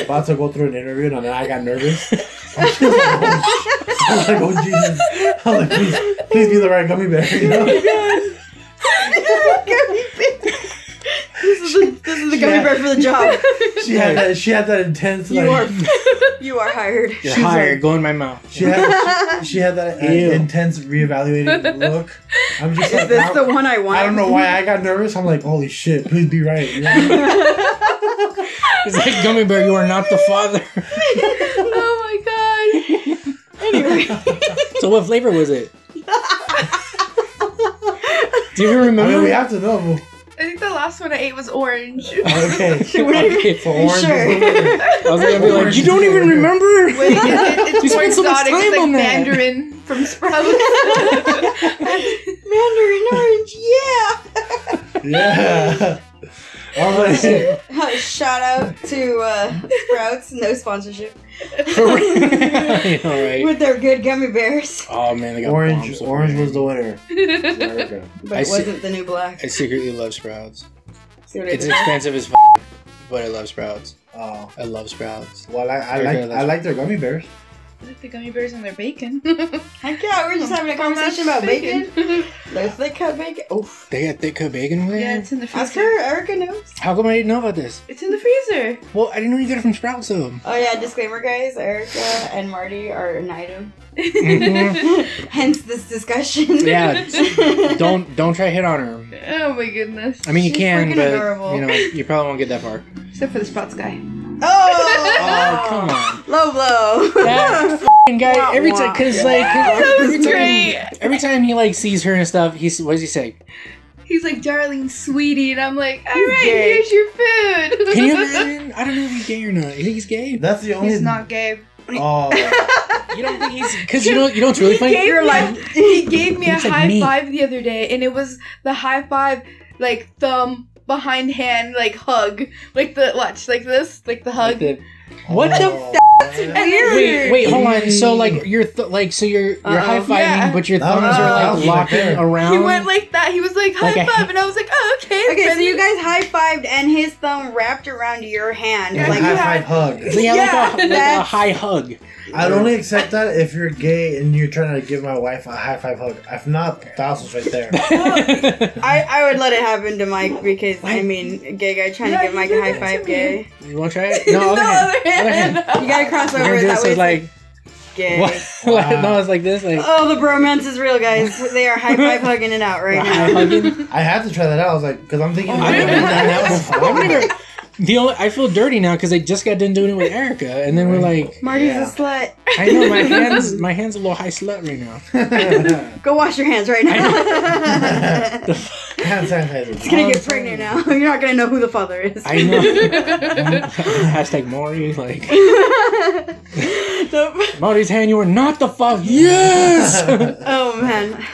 about to go through an interview, and then I got nervous. Oh, I was like, oh Jesus! I was like, please, please be the right gummy bear. You know? Oh gummy bear. This is the, this is the gummy Yeah. bear for the job. She had that. She had that intense. You like, are you are hired. You're She's hired. like- go in my mouth. She had. She had that uh, Ew. intense reevaluating look. I'm just Is like, this I, the one I want? I don't know why I got nervous. I'm like, holy shit! Please be right. You know? It's like gummy bear. You are not the father. oh my god. Anyway, so what flavor was it? Do you even I remember? mean, we have to know. I think the last one I ate was orange. Okay. Okay, So orange Sure. is the winner. I was gonna be like, you don't even remember? Wait, it, it, You spent so much time It's on like that. Mandarin from Sprouts. Mandarin orange, yeah. Yeah. All right. Shout out to uh, Sprouts, no sponsorship, All right. with their good gummy bears. Oh man, they got Orange. bombs Orange over was the winner. America. But I it wasn't the new black. I secretly love Sprouts. See what I It's expensive as f- but I love Sprouts. Oh. I love Sprouts. Well, I, I like I like their gummy bears. Like the gummy bears and their bacon. Heck yeah, we're just having a conversation about bacon. The thick cut bacon. Oof. They got thick cut bacon over there? yeah, it's in the Ask freezer. her. Erikka knows. How come I didn't know about this? It's in the freezer. Well, I didn't know you got it from Sprouts though. Oh yeah, disclaimer, guys. Erikka and Marty are an item. Mhm. Hence this discussion. Yeah, don't don't try to hit on her. Oh my goodness. I mean, you She's can, freaking but adorable. you know, you probably won't get that far. Except for the Sprouts guy. Oh, Oh, come on. Low blow. That f***ing guy Wah, every time, cause like That every was time, great. every time he like sees her and stuff, he's what does he say? He's like, darling, sweetie. And I'm like, all right, gay. here's your food. Can you imagine? I don't know if he's gay or not. You think he's gay? That's the only. He's not gay. Oh, You don't think he's? Because you know, you know what's really funny. He gave, You're me, like- he gave me a like high me. five the other day, and it was the high five, like thumb behind hand, like hug, like the watch, like this, like the hug. Like the- what the? oh, F- man. Weird. wait, wait, hold on. So like you're th- like so you're you're Uh-oh. high fiving, Yeah. but your That thumbs was- are like was locking around. He went like that. He was like high Like a- five, and I was like, oh, okay. Okay, so you guys high fived and his thumb wrapped around your hand. Like like high you five had. hug. So yeah, like, a, like a high hug. I'd only accept that if you're gay and you're trying to give my wife a high five hug. If not, thousands right there. I, I would let it happen to Mike because I mean, a gay guy trying Yeah, to give you Mike a high five, gay. you want to try it? No, no, other hand. Other hand. hand. You gotta cross over gonna that way. is it's like gay. what? Wow. no, it's like this, like Oh, the bromance is real, guys. They are high five hugging it out right now. I had to try that out. I was like, because I'm thinking. Oh, I've never done that before. I've. The only, I feel dirty now because I just got done doing it with Erikka, and then we're like, Marty's Yeah. a slut. I know my hands, my hands are a little high slut right now. Go wash your hands right now. The f- Hand. It's gonna get pregnant now. You're not gonna know who the father is. I know. Hashtag Maury, like Nope. Maury's hand. You are not the fuck. Yes. Oh man.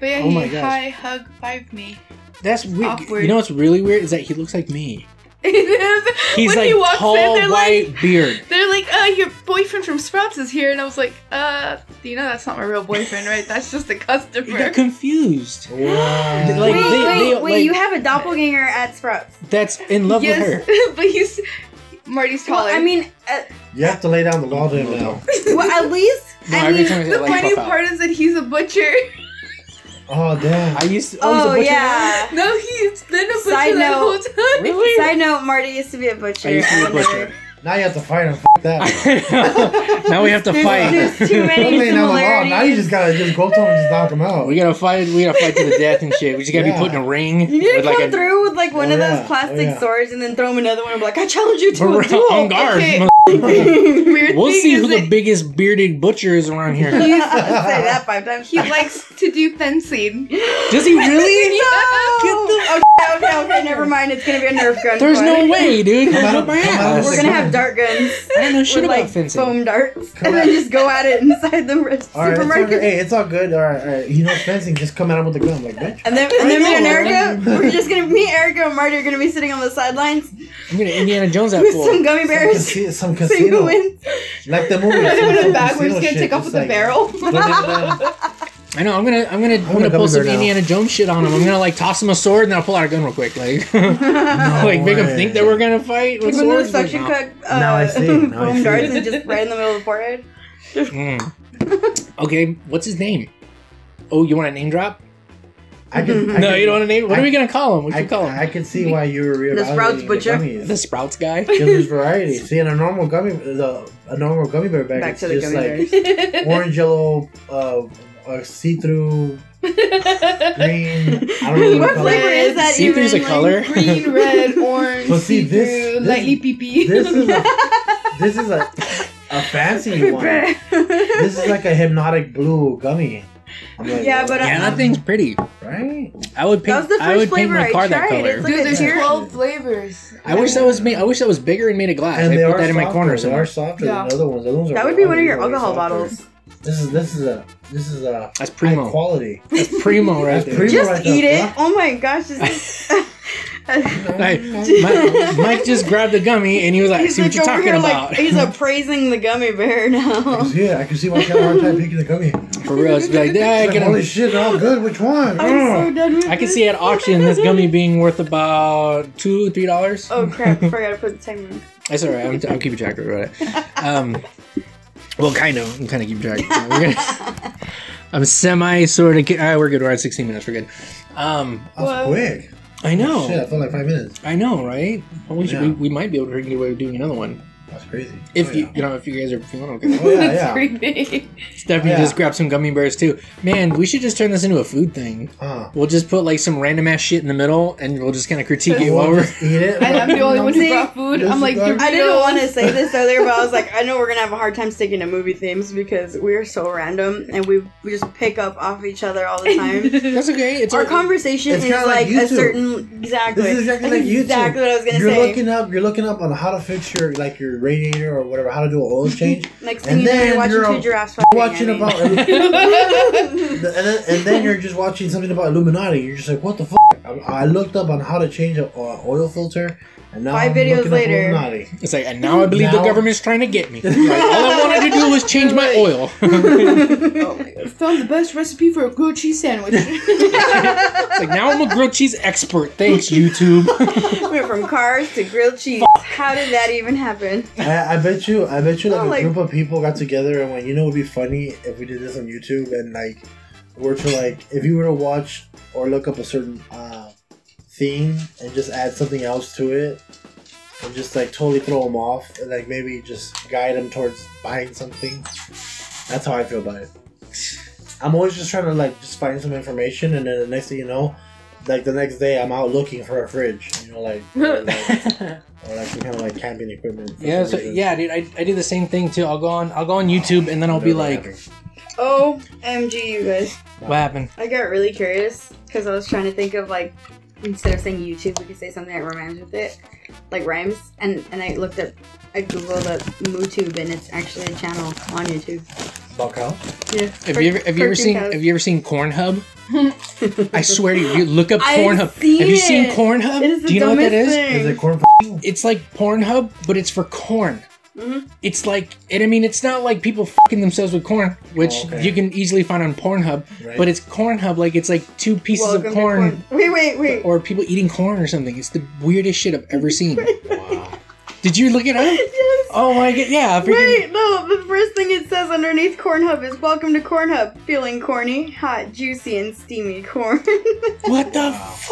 But yeah, Oh my he high hug five me. That's weird. Awkward. You know what's really weird is that he looks like me. It is. He's when like he walks tall, in, they're white like, beard. they're like, uh, your boyfriend from Sprouts is here, and I was like, uh, you know that's not my real boyfriend, right? That's just a customer." customer. got confused. Wow. Like, wait, they- wait, they- wait! like- you have a doppelganger at Sprouts. That's in love with her. yes, but he's Marty's Well, taller. I mean, uh, You have to lay down the law to him now. well, at least No, I mean, time I say the funny puff out. part is that he's a butcher. Oh damn. I used to. Oh, he's a oh butcher yeah. no, he's been a butcher Side that note. whole time. Really? Side note: Marty used to be a butcher. I used to be a I wonder- butcher. Now you have to fight him. F- that. now we have to fight. there's too many Don't down the law. Now you just gotta just go to him and just knock him out. we gotta fight. We gotta fight to the death and shit. We just gotta Yeah. be put in a ring You need to with come like a through with like one Oh, of yeah. those plastic Oh, yeah. swords and then throw him another one and be like, I challenge you to a duel." on duel. guard. Okay. We'll see is who the biggest bearded butcher is around here. used to say that five times. he likes to do fencing. Does he really? No! Okay, okay, okay, never mind. It's gonna be a Nerf gun. There's no way, dude. Come Come out- my come ass. We're gonna have dart guns. I don't know shit with about like fencing. foam darts, Come and then just go at it inside the All right, it's all supermarket. Hey, it's all good. All right, all right. You know fencing. Just come at him with the gun, like bitch. And then, and then me and. Erikka, we're just gonna, me, Erikka, and Marty are gonna be sitting on the sidelines I'm gonna Indiana Jones that with fool. some gummy Some, bears. casi- some See who casino, wins. like the movie. Put some a bag. We're just gonna shit, take off with the barrel. I know. I'm gonna. I'm gonna. I'm gonna gonna pull some bear now. Indiana Jones shit on him. I'm gonna like toss him a sword and then I'll pull out a gun real quick, like, like make him think that we're gonna fight with Like one of those swords. suction but cup uh, Now I see. Now I see. darts and just right in the middle of the forehead. Mm. Okay, what's his name? Oh, you want a name drop? I can, I no, can- you don't want a name. What I- are we gonna call him? What I, should we call him? I can see why you were The Sprouts reevaluating Butcher? gummies. the Sprouts guy. Because there's variety. See, in a normal gummy, the a normal gummy bear bag, Back it's to the just gummy like bears. orange, yellow, uh, uh, see-through, green. I don't know what color. flavor is that See through's a even? color. Green, red, orange, But see, this- see-through, this- lightly pee This is a, this is a a fancy one. This is like a hypnotic blue gummy. I'm like, Yeah, but, yeah, that thing's pretty. right. I would That paint. was the I would first paint flavor my I car that tried. color. It's like Dude, there's tear. 12 flavors. I wish that was made. I wish that was bigger and made of glass. And I they put are that in my softer. corner They are softer Yeah. than the other ones. The other ones are That would be one of your alcohol softer. bottles. This is this is a this is a That's high primo. quality. That's primo right That's there. primo. Just right eat there, it. Oh my gosh. This is... Hey, Mike, Mike just grabbed the gummy and he was like, He's "See what you're talking here, about." like he's appraising the gummy bear now. Yeah. I can see why you had a hard time picking the gummy. For real, it's like, yeah, I It's like, can. Holy shit, they're all good. Which one? I'm so done with I can this. see at auction this gummy being worth about two, three dollars. Oh crap! I forgot to put the timer. on. That's all right. I'm, I'm keeping track of it. Um, Well, kind of. I'm kind of keep track. Yeah, we're gonna- I'm semi sort of. Ah, we're good. We're at 16 minutes. We're good. Um, That was Well- quick. I know. Shit, I felt like five minutes. I know, right? Well, we, should, we, we might be able to get away with doing another one That's crazy. if Oh, you yeah. you know if you guys are feeling okay. Oh, yeah, That's yeah. creepy. Stephanie Yeah. just grabbed some gummy bears too. Man, we should just turn this into a food thing. Huh. We'll just put like some random ass shit in the middle, and we'll just kind of critique it We'll while we're. just eat it. And I'm the only one who See, brought food. this I'm is like. I didn't want to say this earlier, but I was like, I know we're gonna have a hard time sticking to movie themes because we're so random and we, we just pick up off each other all the time. That's okay. It's Our our conversation It's is kinda like like, a YouTube. certain exactly. This is exactly like YouTube. Exactly what I was gonna you're say. looking up. You're looking up on how to fix your like your radiator or whatever, how to do an oil change. Next thing and you know, then you're watching two giraffes watching about, and then, and then you're just watching something about Illuminati. You're just like, what the fuck? I, I looked up on how to change an oil filter, and now Five I'm videos looking later. Illuminati. It's like, and now I believe the Now- government's trying to get me. Like, all I wanted to do was change my oil. Oh my god. Found the best recipe for a grilled cheese sandwich. It's like now I'm a grilled cheese expert. Thanks, YouTube. Went from cars to grilled cheese. How did that even happen? I, I bet you, I bet you, like Oh, a like- group of people got together and went, you know, it'd be funny if we did this on YouTube and like were to like, if you were to watch or look up a certain uh, theme and just add something else to it, and just like totally throw them off and like maybe just guide them towards buying something. That's how I feel about it. I'm always just trying to like just find some information and then the next thing you know, like the next day I'm out looking for a fridge, you know, like. or, like or like some kind of like camping equipment. yeah, so, reason. yeah, dude. I, I do the same thing too. I'll go on I'll go on YouTube and then I'll be like, happened. M G, you guys. what happened? I got really curious because I was trying to think of like instead of saying YouTube, we could say something that rhymes with it, like rhymes. And and I looked up, I googled up MooTube, and it's actually a channel on YouTube. About cow? Yeah. Have you ever have you ever seen have you ever seen Cornhub? I swear to you, you look up I've Cornhub. have you seen it. Cornhub? It is the Do you know what that is? is? thing. Is it corn? It's like Pornhub, but it's for corn. Mhm. It's like, and I mean, it's not like people fucking themselves with corn, which Oh, okay. you can easily find on Pornhub. Right. But it's Cornhub, like it's like two pieces Welcome of to corn, Wait, wait, wait. or people eating corn or something. It's the weirdest shit I've ever seen. wow. Did you look it up? yes. Oh my god, yeah. I freaking- Wait, no, the first thing it says underneath Cornhub is Welcome to Cornhub. Feeling corny, hot, juicy, and steamy corn. What the f?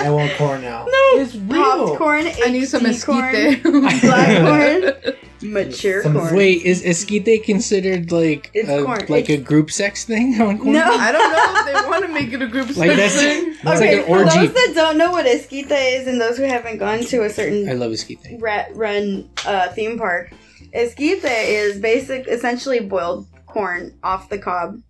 I want corn now. no, It's real. popped corn, I need some HD corn, esquite. black corn, mature Some- corn. Wait, is esquite considered like It's a, corn. like a group sex thing on corn? No. I don't know if they want to make it a group Like sex that's, thing. that's okay, like an for those that don't know what esquite is, and those who haven't gone to a certain I love esquite. rat run uh, theme park, esquite is basic, essentially boiled corn off the cob,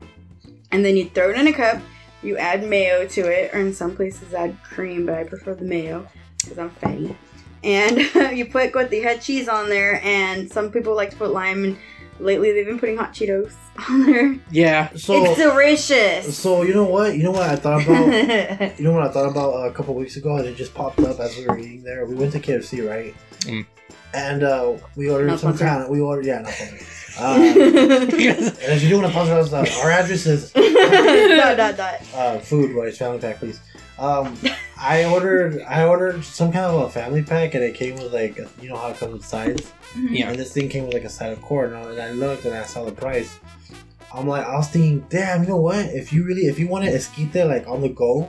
and then you throw it in a cup. You add mayo to it, or in some places add cream, but I prefer the mayo because I'm fatty. And you put Cotija cheese on there, and some people like to put lime. And lately, they've been putting hot Cheetos on there. Yeah. So, it's delicious. so you know what? You know what I thought about? you know what I thought about uh, a couple weeks ago, and it just popped up as we were eating there. We went to KFC, right? Mm. And uh, we ordered Not some sponsored. kind of. We ordered, yeah, not sponsored. Uh, and if you do want to sponsor us, uh, our address is dot dot dot. uh, food wise family pack, please. Um, I ordered I ordered some kind of a family pack, and it came with like you know how it comes with sides. Yeah. And this thing came with like a side of corn, and I looked and I saw the price. I'm like, I was thinking, damn, you know what? If you really, if you want to esquite like on the go,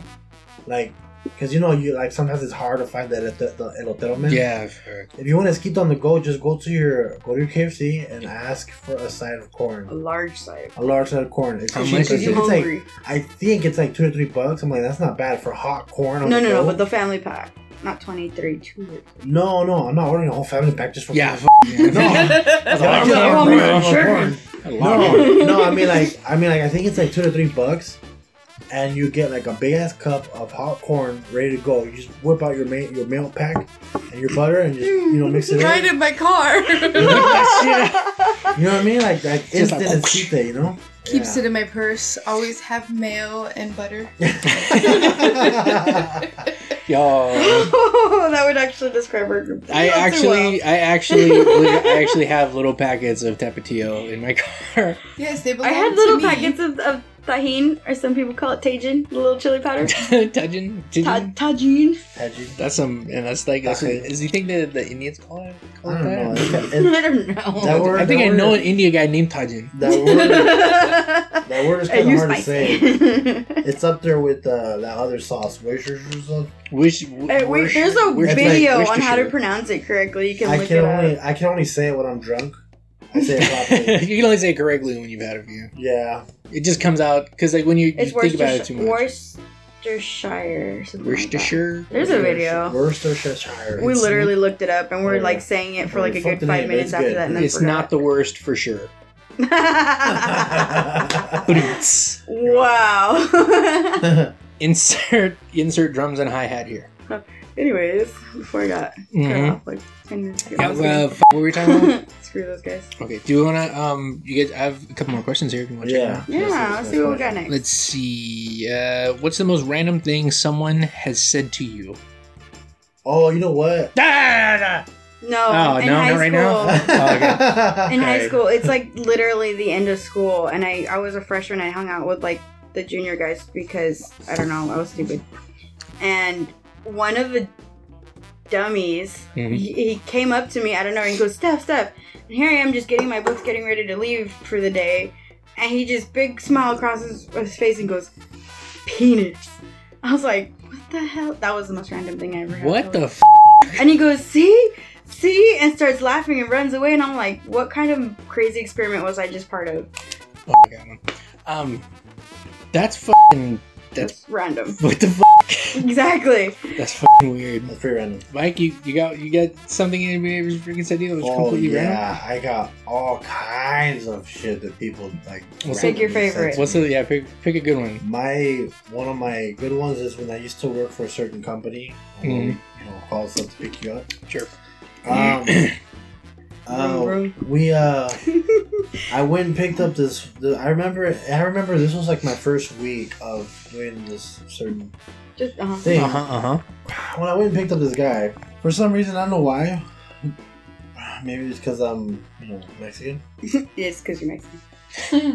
like, because you know, you like sometimes it's hard to find that at the, the, the elotero man. Yeah. I've heard. If you want to esquite on the go, just go to your go to your KFC and ask for a side of corn. A large side. a large side of corn. It's, How much is it? it's like hungry? I think it's like two or three bucks. I'm like, that's not bad for hot corn. On no, the no, no, go. but the family pack, not twenty three two. no, no, I'm not ordering a whole family pack just for Yeah. f- yeah. No. That's a lot of Yeah, corn, I'm bro. ordering corn. A lot of No, no, I mean like, I mean like, I think it's like two to three bucks, and you get like a big ass cup of hot corn ready to go. You just whip out your ma- your milk pack and your butter and just you know mix it Right in. in my car. that You know what I mean? Like like Just instant like, and you know? Keeps it in my purse. Always have mayo and butter. it. Yo. that would actually describe her group. I not too actually, I actually, I actually have little packets of Tapatio in my car. Yes, they well. I belong had to little me. packets of, of Tajin, or some people call it Tajin, the little chili powder. Tajin, Ta- Tajin. Tajin. Had? That's some, and that's like, that's what, Tajin. is you think that the Indians call it? Call I it don't know. that? It's- it's- I don't know. That word- I think that I know word- an India guy named Tajin. That word, that word is Hey, kind you of hard to say. It's up there with uh, that other sauce, Worcestershire sauce. Wish, Hey, wait, there's a Wish- video like on how to Worcestershire. pronounce it correctly. You can I look can it only up. I can only say it when I'm drunk. I say it properly. you can only say it correctly when you've had a few. yeah, It just comes out because, like, when you, you It's think about it too Worcestershire. much. Worcestershire. or something like that. Worcestershire. There's a video. Worcestershire. We It's- literally looked it up and we're oh, Yeah. like saying it for like a Fuck good five name, minutes it's after good. that. And then It's not the worst for sure. wow. insert insert drums and hi hat here. Anyways, before I got cut Mhm. off like ten minutes ago. Yeah, I was uh, f- what were we talking about? Screw those guys. okay, do you wanna um? You get I have a couple more questions here. If you want to yeah. Yeah, let's see what we got next. Let's see. Uh, what's the most random thing someone has said to you? Oh, you know what? Ah, No, Oh, in no, high not right now? school. Oh, okay. in high school it's like literally the end of school and i i was a freshman i hung out with like the junior guys because i don't know i was stupid and one of the dummies Mhm. he, he came up to me i don't know and he goes steph steph and here i am just getting my books getting ready to leave for the day and he just big smile across his, his face and goes penis i was like what the hell that was the most random thing i ever heard What the? F- and he goes, see? See? And starts laughing and runs away. And I'm like, what kind of crazy experiment was I just part of? oh my god. Um, that's fucking. That's That's random. what the fuck. exactly. That's fucking weird. That's pretty random. Mike, you, you got you got something anybody ever freaking said to you that was Oh completely random? yeah, I got all kinds of shit that people like. What's Pick your favorite. What's me. the yeah? Pick, pick a good one. My one of my good ones is when I used to work for a certain company. um, Mhm. You know, calls up to pick you up. Sure. Um, Vroom, uh, we uh, I went and picked up this. The, I remember. I remember this was like my first week of doing this certain Just, uh-huh. thing. Uh huh. Uh huh. When I went and picked up this guy, for some reason I don't know why. Maybe it's because I'm, you know, Mexican. It's because you're Mexican.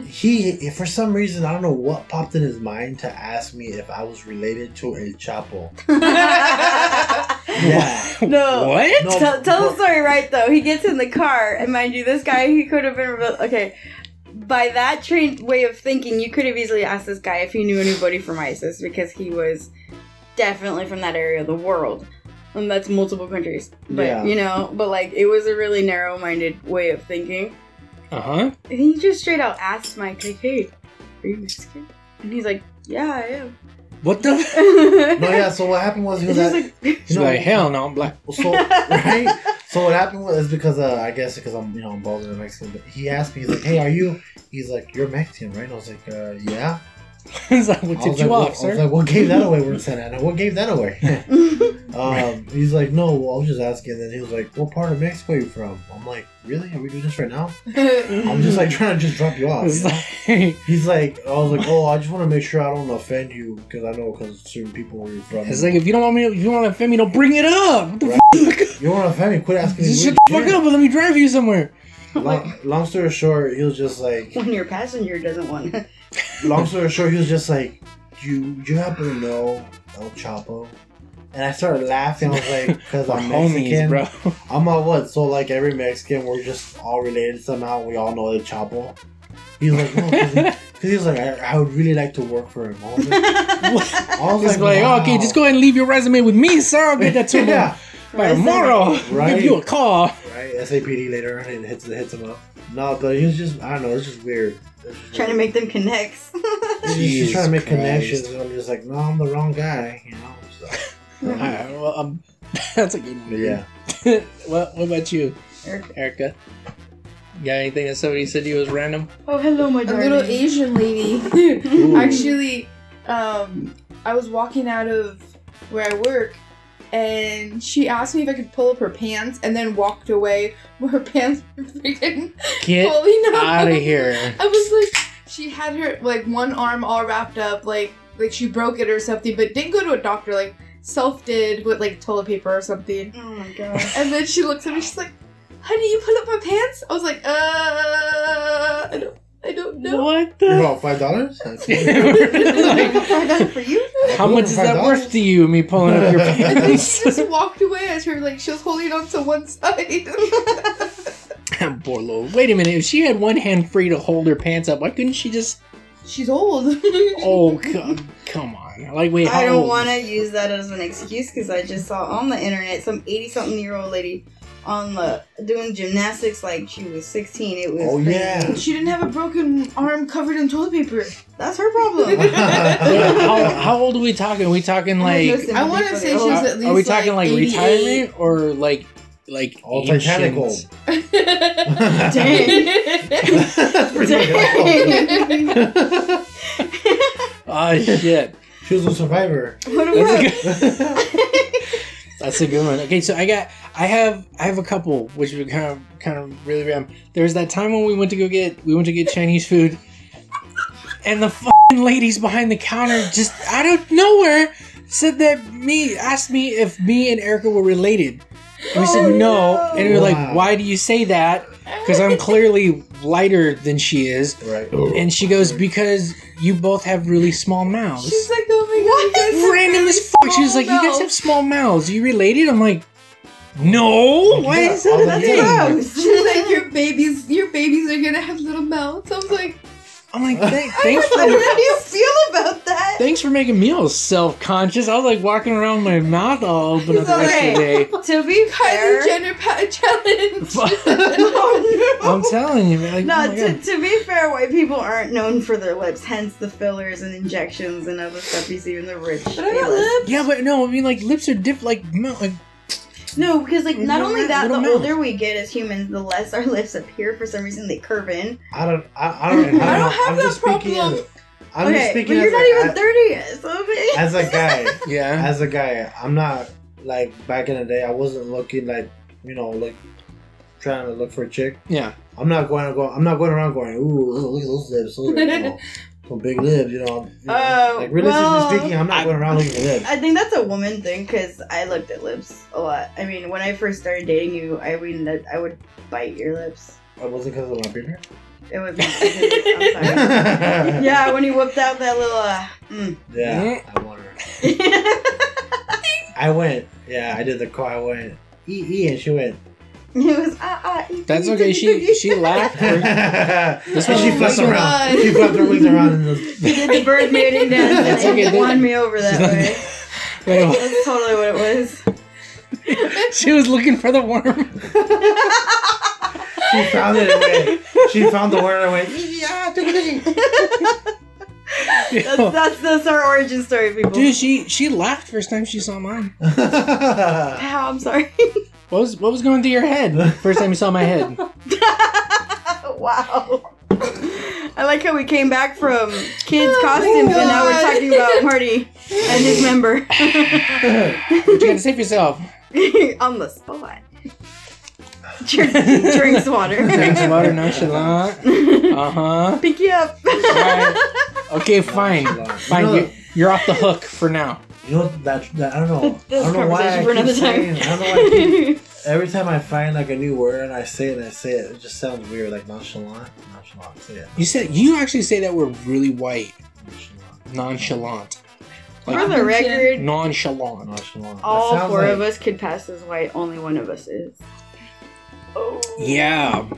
He, for some reason, I don't know what popped in his mind to ask me if I was related to El Chapo. Yeah. No. What? No, tell, tell the story right though. He gets in the car, and mind you, this guy he could have been okay. By that trained way of thinking, you could have easily asked this guy if he knew anybody from ISIS because he was definitely from that area of the world, and that's multiple countries. But Yeah. you know, but like it was a really narrow-minded way of thinking. Uh huh. And he just straight out asked Mike, like, "Hey, are you Mexican?" And he's like, "Yeah, I am." What the? F- No, yeah. So what happened was he was He's at, like, He's No. like, hell no, I'm black. so right. So what happened was is because uh, I guess because I'm you know I'm bald and Mexican. But he asked me, he's like, "Hey, are you?" He's like, "You're Mexican, right?" And I was like, uh, "Yeah." He's like, what I was tipped like, you what, off, I was like, "What gave that away?" We're in Santa Ana. What gave that away? um, he's like, "No, well, I was just asking." And then he was like, "What part of Mexico are you from?" I'm like, "Really? Are we doing this right now?" I'm just like trying to just drop you off. You like, He's like, I was like, oh, I just want to make sure I don't offend you because I know because certain people where you're from. it's like if you don't want me, if you want to offend me, don't bring it up. What the Right. fuck? you don't want to offend me. Quit asking me. Just shut weird the fuck shit. up and let me drive you somewhere. Long, long story short, he was just like, when your passenger doesn't want. to. Long story short, he was just like, do you, do you happen to know El Chapo? And I started laughing. I was like, because I'm homies, Mexican. bro. I'm a what? So like every Mexican, we're just all related somehow. We all know El Chapo. He's like, no, because he, he was like, I, I would really like to work for him. I was like, I was It's like, wow. okay, just go ahead and leave your resume with me, sir. I'll get that to yeah. by tomorrow. Right. Give you a call. right? SAPD later, and hits hits him up. No, but he was just I don't know, it's just weird. It's just Trying to make them connects. She's trying to make Christ. connections, and I'm just like, no, I'm the wrong guy, you know. So, Alright, well, um, that's a good one. yeah, what, what about you, Erikka. Erikka? You got anything that somebody said to you was random? Oh, hello, my darling. a little Asian lady. Actually, um, I was walking out of where I work, and she asked me if I could pull up her pants, and then walked away where her pants were freaking Get pulling up. out of here. I was like, she had her like one arm all wrapped up, like like she broke it or something, but didn't go to a doctor. Like self did with like toilet paper or something. Oh my god. And then she looks at me, she's like, "Honey, you pull up my pants?" I was like, "Uh, I don't, I don't know. What You the? bought five dollars? Find out for you. How much is that $5? worth to you? Me pulling up your And then pants. she just walked away as her like she was holding on to one side. Poor Lord. Wait a minute. If she had one hand free to hold her pants up, why couldn't she just? She's old. Oh, come, come on. Like, wait. How I don't want to use that as an excuse because I just saw on the internet some 80 something year old lady on the doing gymnastics like she was 16. It was Oh, crazy. yeah. she didn't have a broken arm covered in toilet paper. That's her problem. Wait, how, how old are we talking? Are we talking like? I wanna say she's old. at are we talking like, like, retirement or like like All ancient? Titanic old. Dang. That's pretty old. Oh shit. She was a survivor. What That's a good. That's a good one. Okay, so I got, I have, I have a couple, which were kind of, kind of really random. There was that time when we went to go get, we went to get Chinese food, and the fucking ladies behind the counter just out of nowhere said that me asked me if me and Erikka were related. And we said Oh, no, no. and we were like, "Why do you say that?" Because I'm clearly lighter than she is. Right. Oh. And she goes, "Because you both have really small mouths." She's like, oh my god, you guys have random really as fuck. She was small like, "You guys have small mouths. Are you related?" I'm like, "No." Why is that all a thing? Gross. She's like, your babies, your babies are gonna have little mouths. I was like, I'm like, "Thank- "Thanks How do you feel about that? thanks for making me all self conscious." I was like walking around with my mouth all open up the rest of the day. To be fair, Kylie Jenner pa- challenge. oh, no. I'm telling you, man. Like, No, oh my to, God. to be fair, white people aren't known for their lips, hence the fillers and injections and other stuff you see in the rich. But I got A-list. lips. yeah, but no, I mean like lips are different. Like, mouth- like No, because like not only mouth, that, the little older we get as humans, the less our lips appear. For some reason, they curve in. I don't. I, I don't. I don't, I don't have I'm that just speaking. problem. As, I'm just okay, but speaking you're not a, even thirty yet, so okay. as a guy. yeah. As a guy, I'm not like back in the day. I wasn't looking like you know like trying to look for a chick. Yeah. I'm not going to go. I'm not going around going. Ooh, look at those lips. Those are, you know, some big lips. You know. You know Oh, like realistically well, speaking, I'm not I- going around looking at lips. I think that's a woman thing because I looked at lips a lot. I mean, when I first started dating you, I mean that I would bite your lips. I wasn't because of my beard. It was. Not because- I'm sorry. yeah. Yeah, when you whipped out that little. Uh, mm. Yeah. I want her. I went. Yeah, I did the call. I went. E E, and she went. It was ah ah. That's okay. She she laughed. this one- she this flipped one- around. She flipped her wings around. And the, She did the bird mating dance That's and okay, it won me over that way. That's totally what it was. she was looking for the worm. she found it and went. She found the worm. and went. Yeah, take it, take That's, that's that's our origin story, people. Dude, she she laughed first time she saw mine. it. Ow, I'm sorry. What was what was going through your head first time you saw my head? wow. I like how we came back from kids' costumes and now we're talking about Marty and his member You gotta save yourself. on the spot. Drink, drinks water. Drinks water nonchalant. Uh huh. Pick you up. Alright. Okay, fine. Fine. You You're, you're off the hook for now. You know that, that I don't know. I don't know why I keep saying. time. I don't know why. I keep, every time I find like a new word and I say it and I say it, it just sounds weird. Like nonchalant. Nonchalant. Say it. You said you actually say that we're really white, Nonchalant. nonchalant, For the record, nonchalant. Nonchalant. All four like- of us could pass as white. Only one of us is. Oh. Yeah.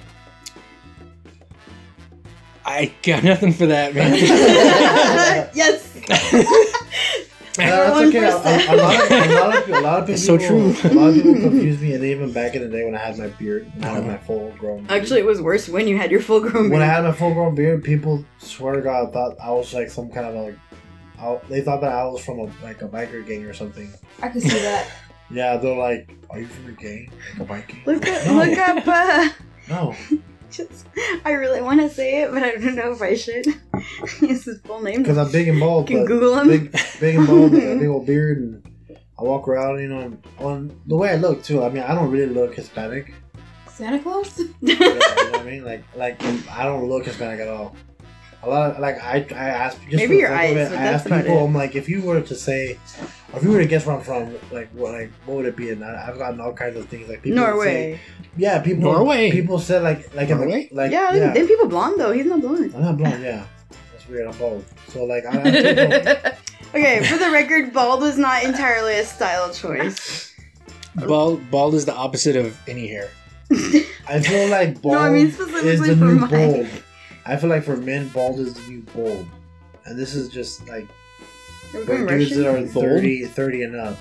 I got nothing for that, man. yes. Yeah, that's okay. A, a, a lot of, a lot of, a lot of people, That's so true. A lot of people confuse me, and even back in the day when I had my beard, when I had my full grown. beard. Actually, it was worse when you had your full grown when I had my full grown beard, people swear to God thought I was like some kind of like. I, they thought that I was from a like a biker gang or something. I can see that. Yeah, they're like, "Are you from a gang? Like a biking?" Look up, No. look up. Uh, No, just, I really want to say it, but I don't know if I should. it's his full name. because I'm big and bald. Can Google him. Big, big and bald, and a big old beard, and I walk around. You know, and on the way I look too. I mean, I don't really look Hispanic. Santa Claus? you know what I mean? Like, like I don't look Hispanic at all. A lot of like I, I ask just Maybe your eyes, it, but I that's ask people. it. I'm like, if you were to say, If you were to guess where I'm from, like what like what would it be? And I, I've gotten all kinds of things like people would say- yeah, people. Norway. People said like like in the- Norway? like yeah, yeah. then people blonde though. He's not blonde. I'm not blonde. Yeah, that's weird. I'm bald. So like I, I okay, for the record, bald was not entirely a style choice. Bald, bald is the opposite of any hair. I feel like bald No, I mean is specifically the for new mine. bold. I feel like for men, bald is the new bold. And this is just like for going dudes that are Bold? 30, 30 and up.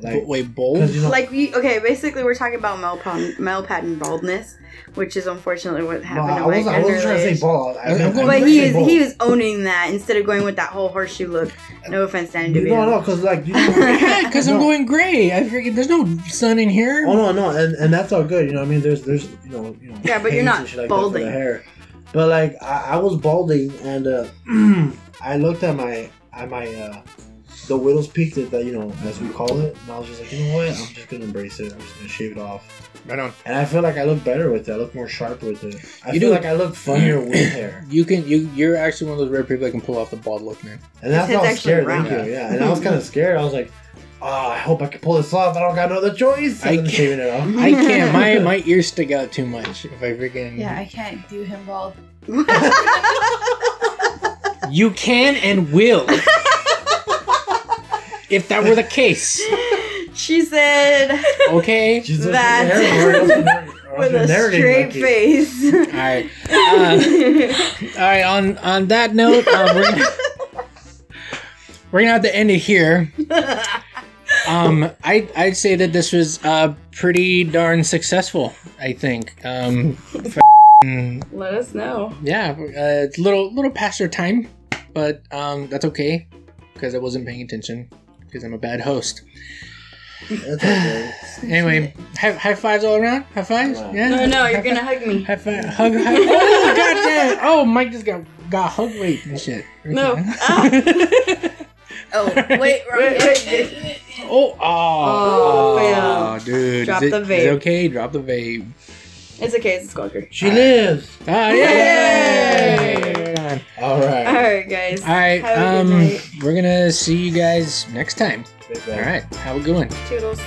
Like, But wait, bold? you know, Like we okay, basically we're talking about male pattern, male pattern baldness, which is unfortunately what no, happened I, to wasn't, I wasn't trying to say bald. I I'm meant, going- I But he is bald. he was owning that instead of going with that whole horseshoe look. No offense to Andy. No, no, because like you know, yeah, because I'm going gray. I freaking there's no sun in here. Oh no, no, and, and that's all good. You know, what I mean, there's there's you know you know. Yeah, but you're not and shit like for balding. the hair. But like I, I was balding, and uh, I looked at my at my uh, the widow's peak that, that you know as we call it, and I was just like, you know what, I'm just gonna embrace it. I'm just gonna shave it off, Right on. and I feel like I look better with it. I look more sharp with it. I You feel do. like I look funnier with hair, You can you you're actually one of those rare people that can pull off the bald look, man. and that's His why I actually scared. round. Thank you. Yeah, and I was kind of scared. I was like. Oh, I hope I can pull this off. I don't got no other choice. I can't- shaving it off. I can't. My my ears stick out too much. If I freaking Yeah, I can't do him bald. you can and will. if that were the case, she said okay. She's looking That- at hair, or else I'm nar- or else with a straight like face. All right. Uh, all right. On on that note, um, we're gonna we're gonna have to end it here. Um, I I'd say that this was uh pretty darn successful. I think. Um, f***ing- Let us know. yeah, uh, it's a little little past our time, but um, that's okay because I wasn't paying attention because I'm a bad host. That's okay. Anyway, high, high fives all around. High fives. Wow. Yeah. No, no, you're High gonna five. hug me. High five. Hug. hug. Oh goddamn! Oh, Mike just got got hug weight and shit. No. Oh, wait, Wait, wait. Oh, oh, Oh, fail. dude. Drop is it, the is it okay? Drop the vape. It's okay, it's a squawker. She lives. Ah, Yay! yay! All right. Alright, guys. All right. Have a good Um, night. we're gonna see you guys next time. All right. All bang. right. Have a good one. Toodles.